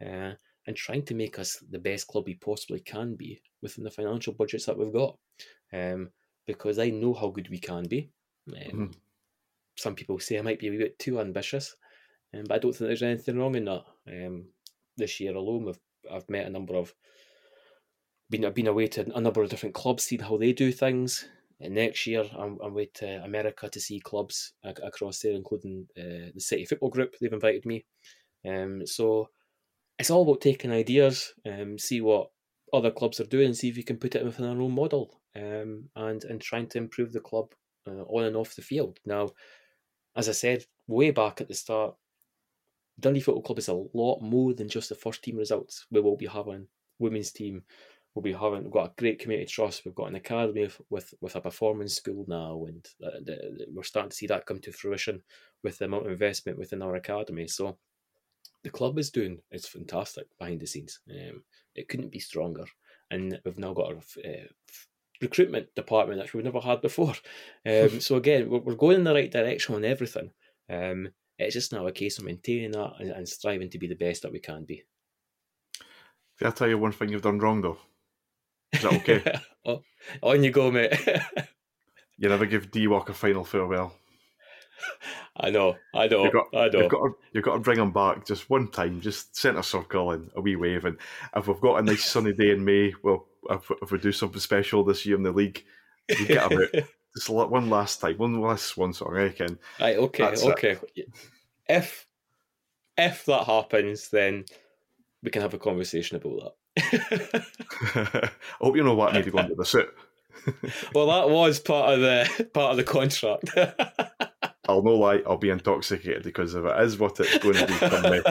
uh, and trying to make us the best club we possibly can be within the financial budgets that we've got. Um, because I know how good we can be. Um, mm-hmm. Some people say I might be a bit too ambitious, um, but I don't think there's anything wrong in that. Um, this year alone, I've I've met a number of been I've been away to a number of different clubs, seen how they do things. And next year, I'm, I'm away to America to see clubs across there, including uh, the City Football Group. They've invited me. Um, so it's all about taking ideas, um, see what other clubs are doing, see if you can put it within our own model, um, and and trying to improve the club uh, on and off the field. Now, as I said way back at the start, Dundee Football Club is a lot more than just the first team results. We will be having women's team. We'll be having we've got a great community trust. We've got an academy with with a performance school now, and uh, we're starting to see that come to fruition with the amount of investment within our academy. So the club is doing it's fantastic behind the scenes. Um, it couldn't be stronger, and we've now got a uh, recruitment department that we've never had before. Um, so again, we're, we're, going in the right direction on everything. Um, it's just now a case of maintaining that and, and, striving to be the best that we can be. Can I tell you one thing you've done wrong though? Is that okay? oh, on you go, mate. you never give Deewok a final farewell. I know, I know, you've got, I know. You've got, to, you've got to bring him back just one time, just centre circle and a wee wave. And if we've got a nice sunny day in May, well, if, if we do something special this year in the league, we get about just one last time, one last one song, I reckon. Right, okay, That's okay. It. If if that happens, then we can have a conversation about that. I hope you know what made you go into the suit. well, that was part of the part of the contract. I'll no lie, I'll be intoxicated because if it is what it's going to be for me,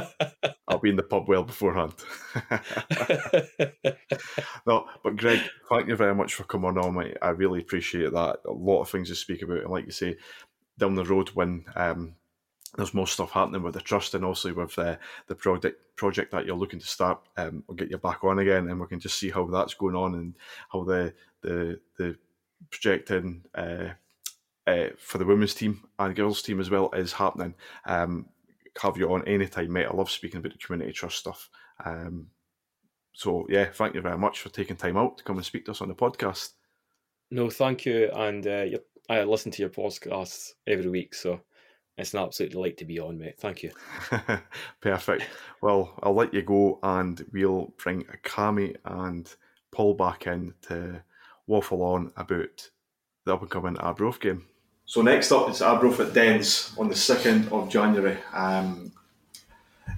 I'll be in the pub well beforehand. no, but Greg, thank you very much for coming on, mate. I really appreciate that. A lot of things to speak about, and like you say, down the road when um, there's more stuff happening with the trust and also with uh, the project project that you're looking to start, um, we'll get you back on again, and we can just see how that's going on and how the the the projecting. Uh, uh, for the women's team and girls team as well is happening. Um, have you on anytime, mate. I love speaking about the community trust stuff. Um, so yeah, thank you very much for taking time out to come and speak to us on the podcast. No, thank you, and uh, I listen to your podcasts every week, so it's an absolute delight to be on, mate. Thank you. Perfect. Well, I'll let you go, and we'll bring Cammy and Paul back in to waffle on about the up and coming Arbroath game. So next up is Arbroath at Dens on the second of January. Um,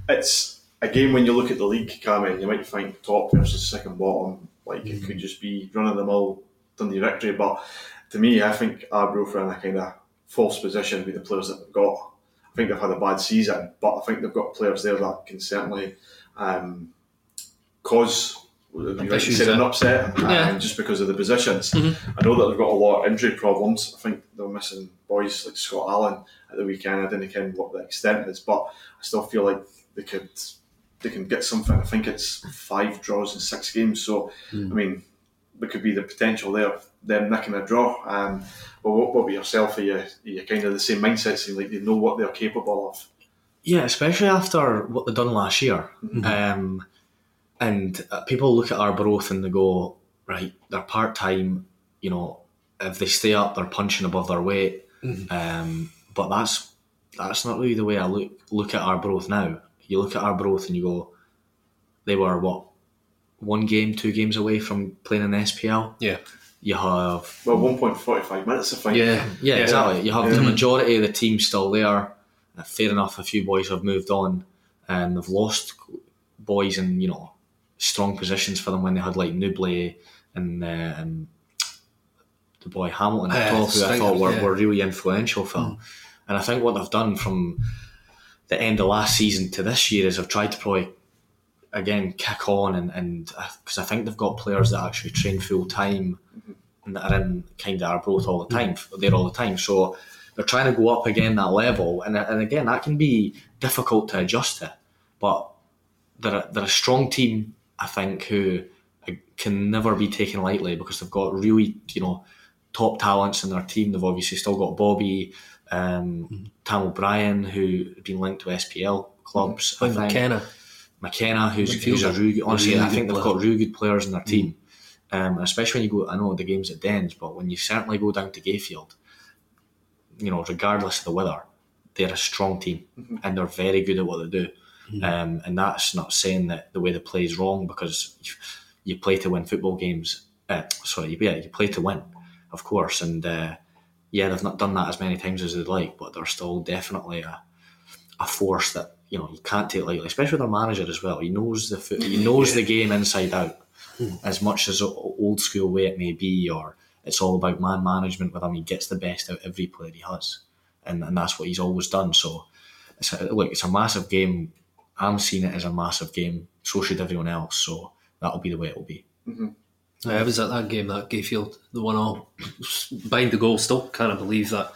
it's a game when you look at the league, Cameron, you might think top versus second bottom, like it could just be running them all Dundee victory. But to me, I think Arbroath are in a kind of false position with the players that they've got. I think they've had a bad season, but I think they've got players there that can certainly um, cause you said an upset yeah. um, just because of the positions. Mm-hmm. I know that they've got a lot of injury problems. I think they're missing boys like Scott Allen at the weekend. I don't know what the extent is, but I still feel like they could they can get something. I think it's five draws in six games. So mm. I mean, there could be the potential there of them nicking a draw. Um, but what, what about yourself? Are you, are you kind of the same mindset, seem like they know what they're capable of? Yeah, especially after what they've done last year. Mm-hmm. Um, and uh, people look at our Arbroath and they go, right, they're part time. You know, if they stay up, they're punching above their weight. Um, but that's that's not really the way I look look at Arbroath now. You look at our Arbroath and you go, they were what one game, two games away from playing in the SPL. Yeah. You have Well, one point forty five minutes. I think. Yeah. yeah, exactly. You have the majority of the team still there. Fair enough, a few boys have moved on and they've lost boys in you know strong positions for them when they had like Nouble and, uh, and the boy Hamilton Yeah, at all, who I thought were, yeah. were really influential for them. And I think what they've done from the end of last season to this year is they've tried to probably again kick on and and uh, because I think they've got players that actually train full time mm-hmm. and that are in kind of Arbroath all the time, there all the time. So they're trying to go up again that level, and and again that can be difficult to adjust to, but they're a, they're a strong team. I think who uh, can never be taken lightly because they've got really you know top talents in their team. They've obviously still got Bobby, um, mm-hmm. Tam O'Brien, who have been linked to SPL clubs. Mm-hmm. I think. McKenna. McKenna, who's, who's a really good, honestly, Really I think they've player. got really good players in their team. Um, especially when you go, I know the games at Dens, but when you certainly go down to Gayfield, you know, regardless of the weather, they're a strong team and they're very good at what they do. Um, and that's not saying that the way they play is wrong because you, you play to win football games. Uh, sorry, yeah, you play to win, of course. And uh, yeah, they've not done that as many times as they'd like, but they're still definitely a, a force that you know you can't take lightly, especially with our manager as well. He knows the foot, he knows the game inside out, hmm. as much as o- old school way it may be, or it's all about man management with him. He gets the best out of every player he has, and, and that's what he's always done. So, it's a, look, it's a massive game. I'm seeing it as a massive game. So should everyone else. So that'll be the way it will be. Mm-hmm. I was at that game, that Gayfield, the one all behind the goal. Still can't believe that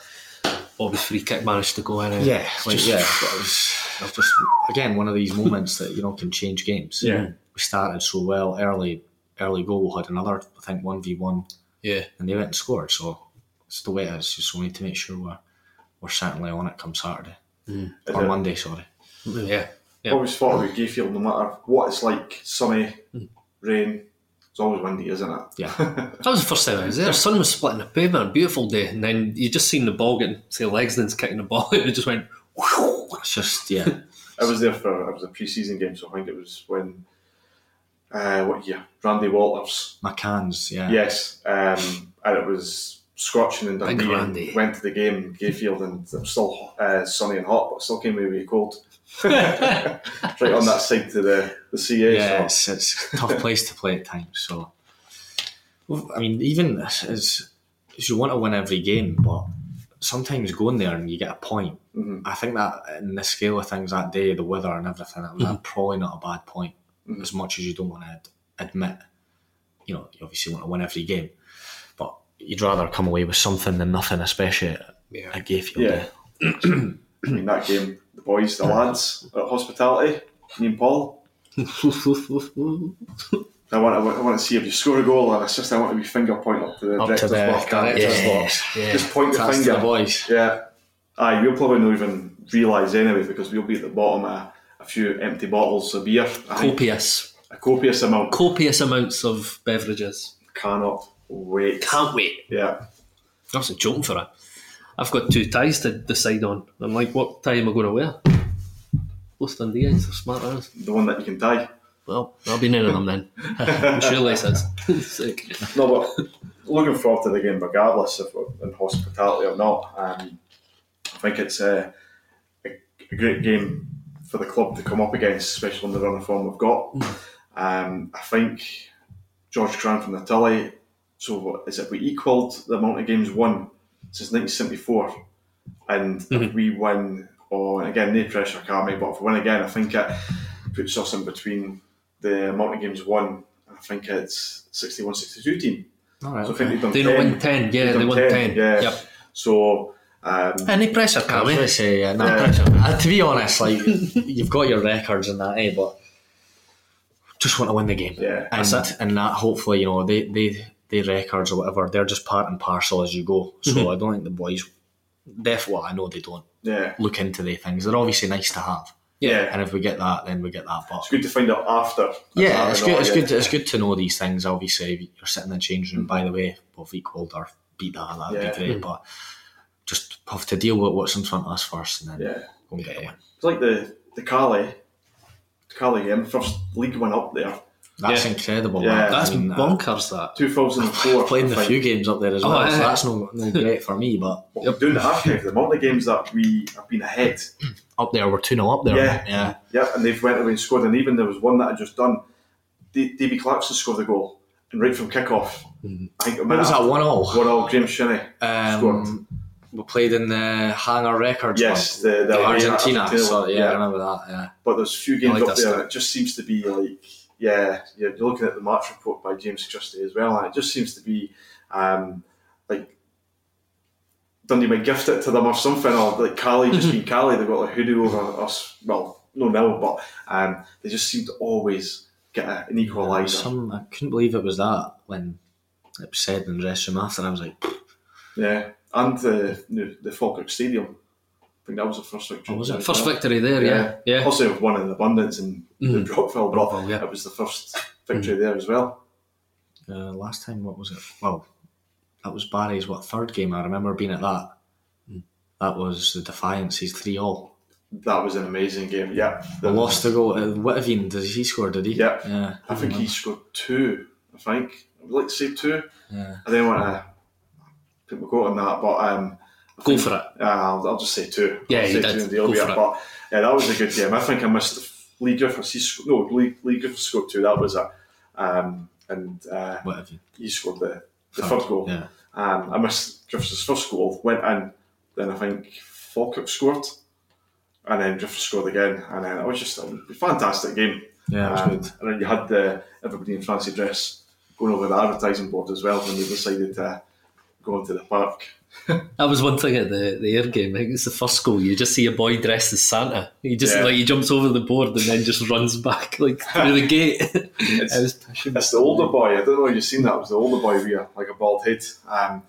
Bobby's free kick managed to go in. Yeah, like, just- yeah. but it was, it was just again one of these moments that you know can change games. Yeah. we started so well early. Early goal had another, I think, one v one, yeah. and they went and scored. So it's the way it is. Just we need to make sure we're we're certainly on it come Saturday or it? Monday. Sorry. Yeah. I always thought about Gayfield, no matter what it's like, sunny, hmm. rain, it's always windy, isn't it? Yeah, That was the first time I was there. Sun was splitting the pavement, beautiful day, and then you just seen the ball getting, say, Legzdins kicking the ball, and it just went. It's just yeah, I was there for it was a pre-season game, so I think it was when uh, what year? Randy Walters. McCann's. Yeah, Yes, um, and it was scorching and Dundee. Randy. And went to the game, Gayfield, and it was still uh, sunny and hot, but still came away cold. right on that side to the the CA. yeah. so. It's, it's a tough place to play at times. So, I mean, even as, as you want to win every game, but sometimes going there and you get a point. Mm-hmm. I think that in the scale of things that day, the weather and everything, that's mm-hmm. probably not a bad point. Mm-hmm. As much as you don't want to ad- admit, you know, you obviously want to win every game, but you'd rather come away with something than nothing, especially at, Yeah. at Gayfield. Yeah. I mean that game, the boys, the lads at hospitality, me and Paul. I want, I want, I want to see if you score a goal and assist. I want to be finger point up to the Up to director's the box. director's Yeah. box. Yeah. Just point the That's to finger. the boys. Yeah. Aye, we'll probably not even realise anyway because we'll be at the bottom of a few empty bottles of beer. I Copious. a copious amount. Copious amounts of beverages. Cannot wait. Can't wait. Yeah. I was joking for it. I've got two ties to decide on. I'm like, what tie am I going to wear? Both Dundee are smart as. The one that you can tie. Well, I'll be none of them then. I'm sure Les says. Sick. No, but looking forward to the game regardless if we're in hospitality or not. Um, I think it's a, a, a great game for the club to come up against, especially in the run of form we've got. Um, I think George Cran from the Tully, so what is it? We equalled the amount of games won since 1974. And if we win, or again, no pressure, Cammy, but if we win again, I think it puts us in between the amount of games won. I think it's 61 62 team. All right, So I think they've done They 10. won 10, yeah, They've they won 10. Yeah. Yep. So, um, Any pressure, I can we? to say, yeah, no Yeah. pressure. Uh, to be honest, like you've got your records and that, eh? But just want to win the game. Yeah. and That's and that hopefully, you know, they they they records or whatever, they're just part and parcel as you go. So I don't think the boys, definitely, I know they don't yeah, look into the things. They're obviously nice to have, Yeah. And if we get that, then we get that. But It's good to find out after. yeah, it's That's good. It's not- good. It's good to know these things. Obviously, if you're sitting in the changing room. By the way, we've equalled or beat that. That'd Yeah. be great. Hmm. But just have to deal with what's in front of us first, and then Yeah. go and get the win. It's like the the Cali, Cali game, first league one up there, That's Yeah. incredible. Yeah. that. That's I mean, uh, bonkers. That 2004. playing I the few games up there as Oh, well. yeah. So that's no, no great for me. But What we're doing the archive, the amount of games that we have been ahead. up there, we're two 0 up there. Yeah. yeah. Yeah, and they've went away and scored. And even there was one that I just done. D- Davy Clarkson scored the goal, and right from kickoff, I think a What minute was that? One all. One all. James Shinney scored. Um, we played in the Hangar Records. Yes, one. the, the Argentina. Argentina so, one, yeah, I remember that. Yeah. But there's a few games like up there, stuff. it just seems to be like, yeah, you're looking at the March report by James Christie as well, and it just seems to be um, like Dundee might gift it to them or something, or like Cali just being Cali, they've got like hoodoo over us. Well, no no, but um, they just seem to always get a, an equaliser. Some I couldn't believe it was that when it was said in the restroom after. I was like, Yeah, and the the, the Falkirk Stadium. I think that was the first victory. Oh, was it? first victory there. Yeah, yeah. Also, we've won in abundance in the Mhm. Brockville, but Brockville, yeah. it was the first victory there as well. uh, last time what was it? Well, that was Barry's what third game. I remember being at that. That was the Defiance. He's three all. That was an amazing game. Yeah, We lost the goal. Uh, Whitavine, does he score? Did he? Yeah. Yeah. I think he scored two. I think I would like to say two. Yeah. I didn't want to put my quote on that, but um, I Go think- for it. Uh, I'll, I'll just say two. Yeah, I'll you did. two and deal Go for it. But yeah, that was a good game. I think I missed Leigh Griffiths. He sc- no Leigh, Leigh Griffiths scored two. That was it. Um, and uh, Whitavine. he scored the, the Third, third goal. yeah. Um, I missed Griffiths' first goal, went in, then I think Falkirk scored, and then Griffiths scored again, and then it was just a fantastic game. Yeah, it was Um, good. And then you had the everybody in fancy dress going over the advertising board as well when they decided to go to the park. That was one thing at the, the Ayr game. I think it's the first goal. You just see a boy dressed as Santa. He just Yeah. like he jumps over the board and then just runs back like through the gate. It's, I was pushing. it's the older boy. I don't know if you've seen that. It was the older boy with a, like a bald head. Um,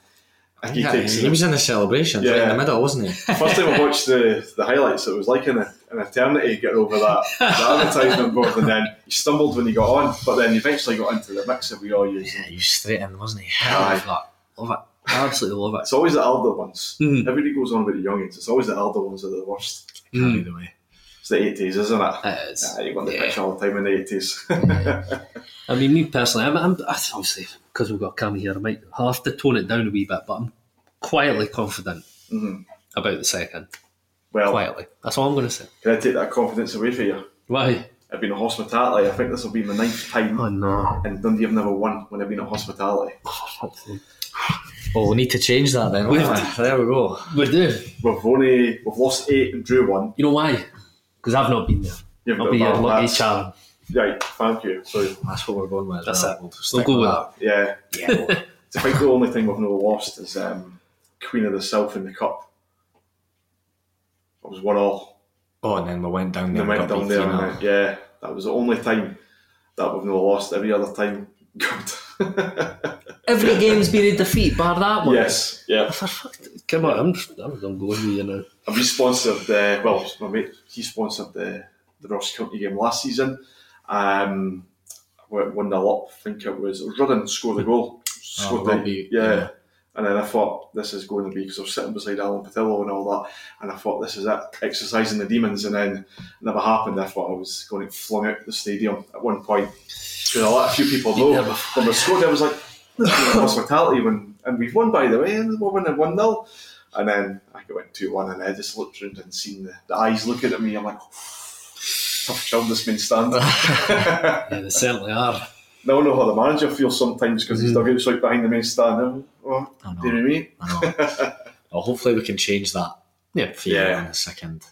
he Yeah, takes he it. was in the celebrations right in the middle, wasn't he? First time I watched the, the highlights, it was like an, an eternity getting over that the advertisement board, and then he stumbled when he got on, but then he eventually got into the mix that we all use. Yeah, he was straight in, wasn't he? Aye. Love. Love it. I absolutely love it. It's always the elder ones. Mhm. Everybody goes on about the youngins. It's always the elder ones that are the worst. Carried away. It's the 80s, isn't it? It is. Yeah, you want the Yeah. pitch all the time in the 80s. I mean, me personally, I'm, I'm obviously because we've got Cammy here, I might have to tone it down a wee bit, but I'm quietly confident Mhm. about the second. Well, Quietly, that's all I'm going to say. can I take that confidence away from you? Why? I've been at hospitality. I think this will be my ninth time, Oh no! and Dundee have never won when I've been at hospitality. Well, we need to change that then. won't we? There we go. We do. We've only we've lost eight and drew one. You know why? Because I've not been there. You've I'll got be your lucky That's- Charon. Right, thank you. So That's what we're going with. That's well. it. We'll, We'll stick go with yeah, Yeah, well, I think the only thing we've never lost is um, Queen of the South in the cup. It was one all. oh, and then we went down They there. went and got down there, and, yeah, that was the only time that we've never lost. Every other time, good. Every game's been a defeat, bar that one. yes, yeah. Come on, I'm, I'm going with you now. And we sponsored the well, my mate he sponsored the the Ross County game last season. Um, went one 0 up. I think it was Rudden scored the goal. Scored the, yeah. yeah. And then I thought this is going to be because I was sitting beside Alan Patillo and all that, and I thought this is it, exercising the demons, and then it never happened. I thought I was going to flung out the stadium at one point. Because a lot, a few people know when we scored, I was like, this is hospitality when, and we've won by the way, and we're winning one 0 and then I went two one, and I just looked around and seen the, the eyes looking at me. I'm like, tough job this man stand. Yeah, they certainly are. Now I know how the manager feels sometimes because he's dug out right behind the main stand. Oh, I know. do you know what I mean? I know. well, hopefully we can change that Yeah. for Yeah. in a second.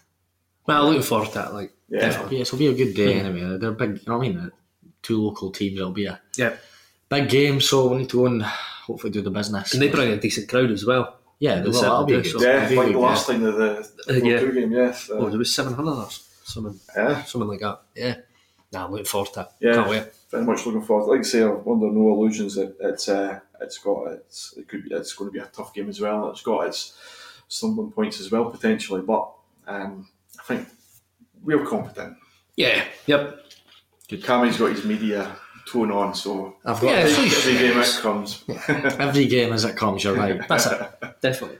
Well, looking forward to it. Like, Yeah. definitely. Yes, it'll be a good day anyway. They're big, you know what I mean? Uh, Two local teams, it'll be a Yeah. big game, so we need to go and hopefully do the business. And they bring a decent crowd as well. yeah, they they will, that'll be good. so- Yeah, It'll like good, the yeah. last time of the, the Uh, yeah. two game, yeah. So, Oh, there was 700 or something, yeah, something like that. Yeah. Nah, I'm looking forward to it. Yeah. Can't wait. very much looking forward. Like I say, I'm under no illusions that it's uh, it's got it's it could be it's going to be a tough game as well. It's got its stumbling points as well potentially, but um, I think we're competent. Yeah. Yep. Good. Cammy's got his media tone on, so I've got Yeah, every, every game it comes. every game as it comes. You're right. That's it. Definitely.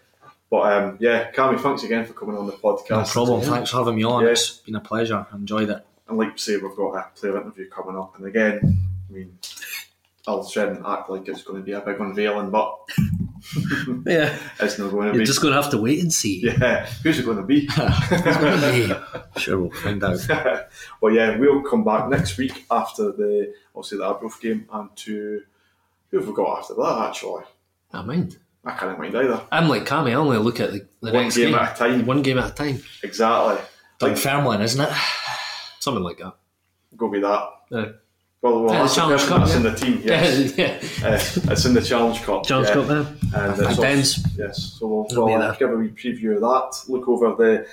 But um, yeah, Cammy, thanks again for coming on the podcast. No problem. Thanks for having me on. Yeah. It's been a pleasure. Enjoyed it. And like you say, we've got a player interview coming up. And again, I mean, I'll try and act like it's going to be a big unveiling, but Yeah. it's not going to You're be. just going to have to wait and see. yeah, who's it going to be? Sure, we'll find out. well, yeah, we'll come back next week after the obviously the Arbroath game and to who have we got after that? Actually, I mind. I can't mind either. I'm like Cammy. I only look at the, the One next game game at a time. One game at a time. Exactly. Like Dunfermline, isn't it? Something like that. Go with that. Yeah. Well, well Yeah, the that's, Challenge that's, Cup, that's yeah. in the team. Yes, yeah. uh, it's in the Challenge Cup. Challenge yeah. Cup, man. And And it's Dens. yes, so we'll, It'll we'll give a wee preview of that. Look over the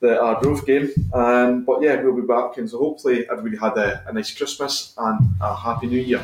the Arbroath game. Um, but yeah, we'll be back, and so hopefully everybody had a, a nice Christmas and a happy New Year.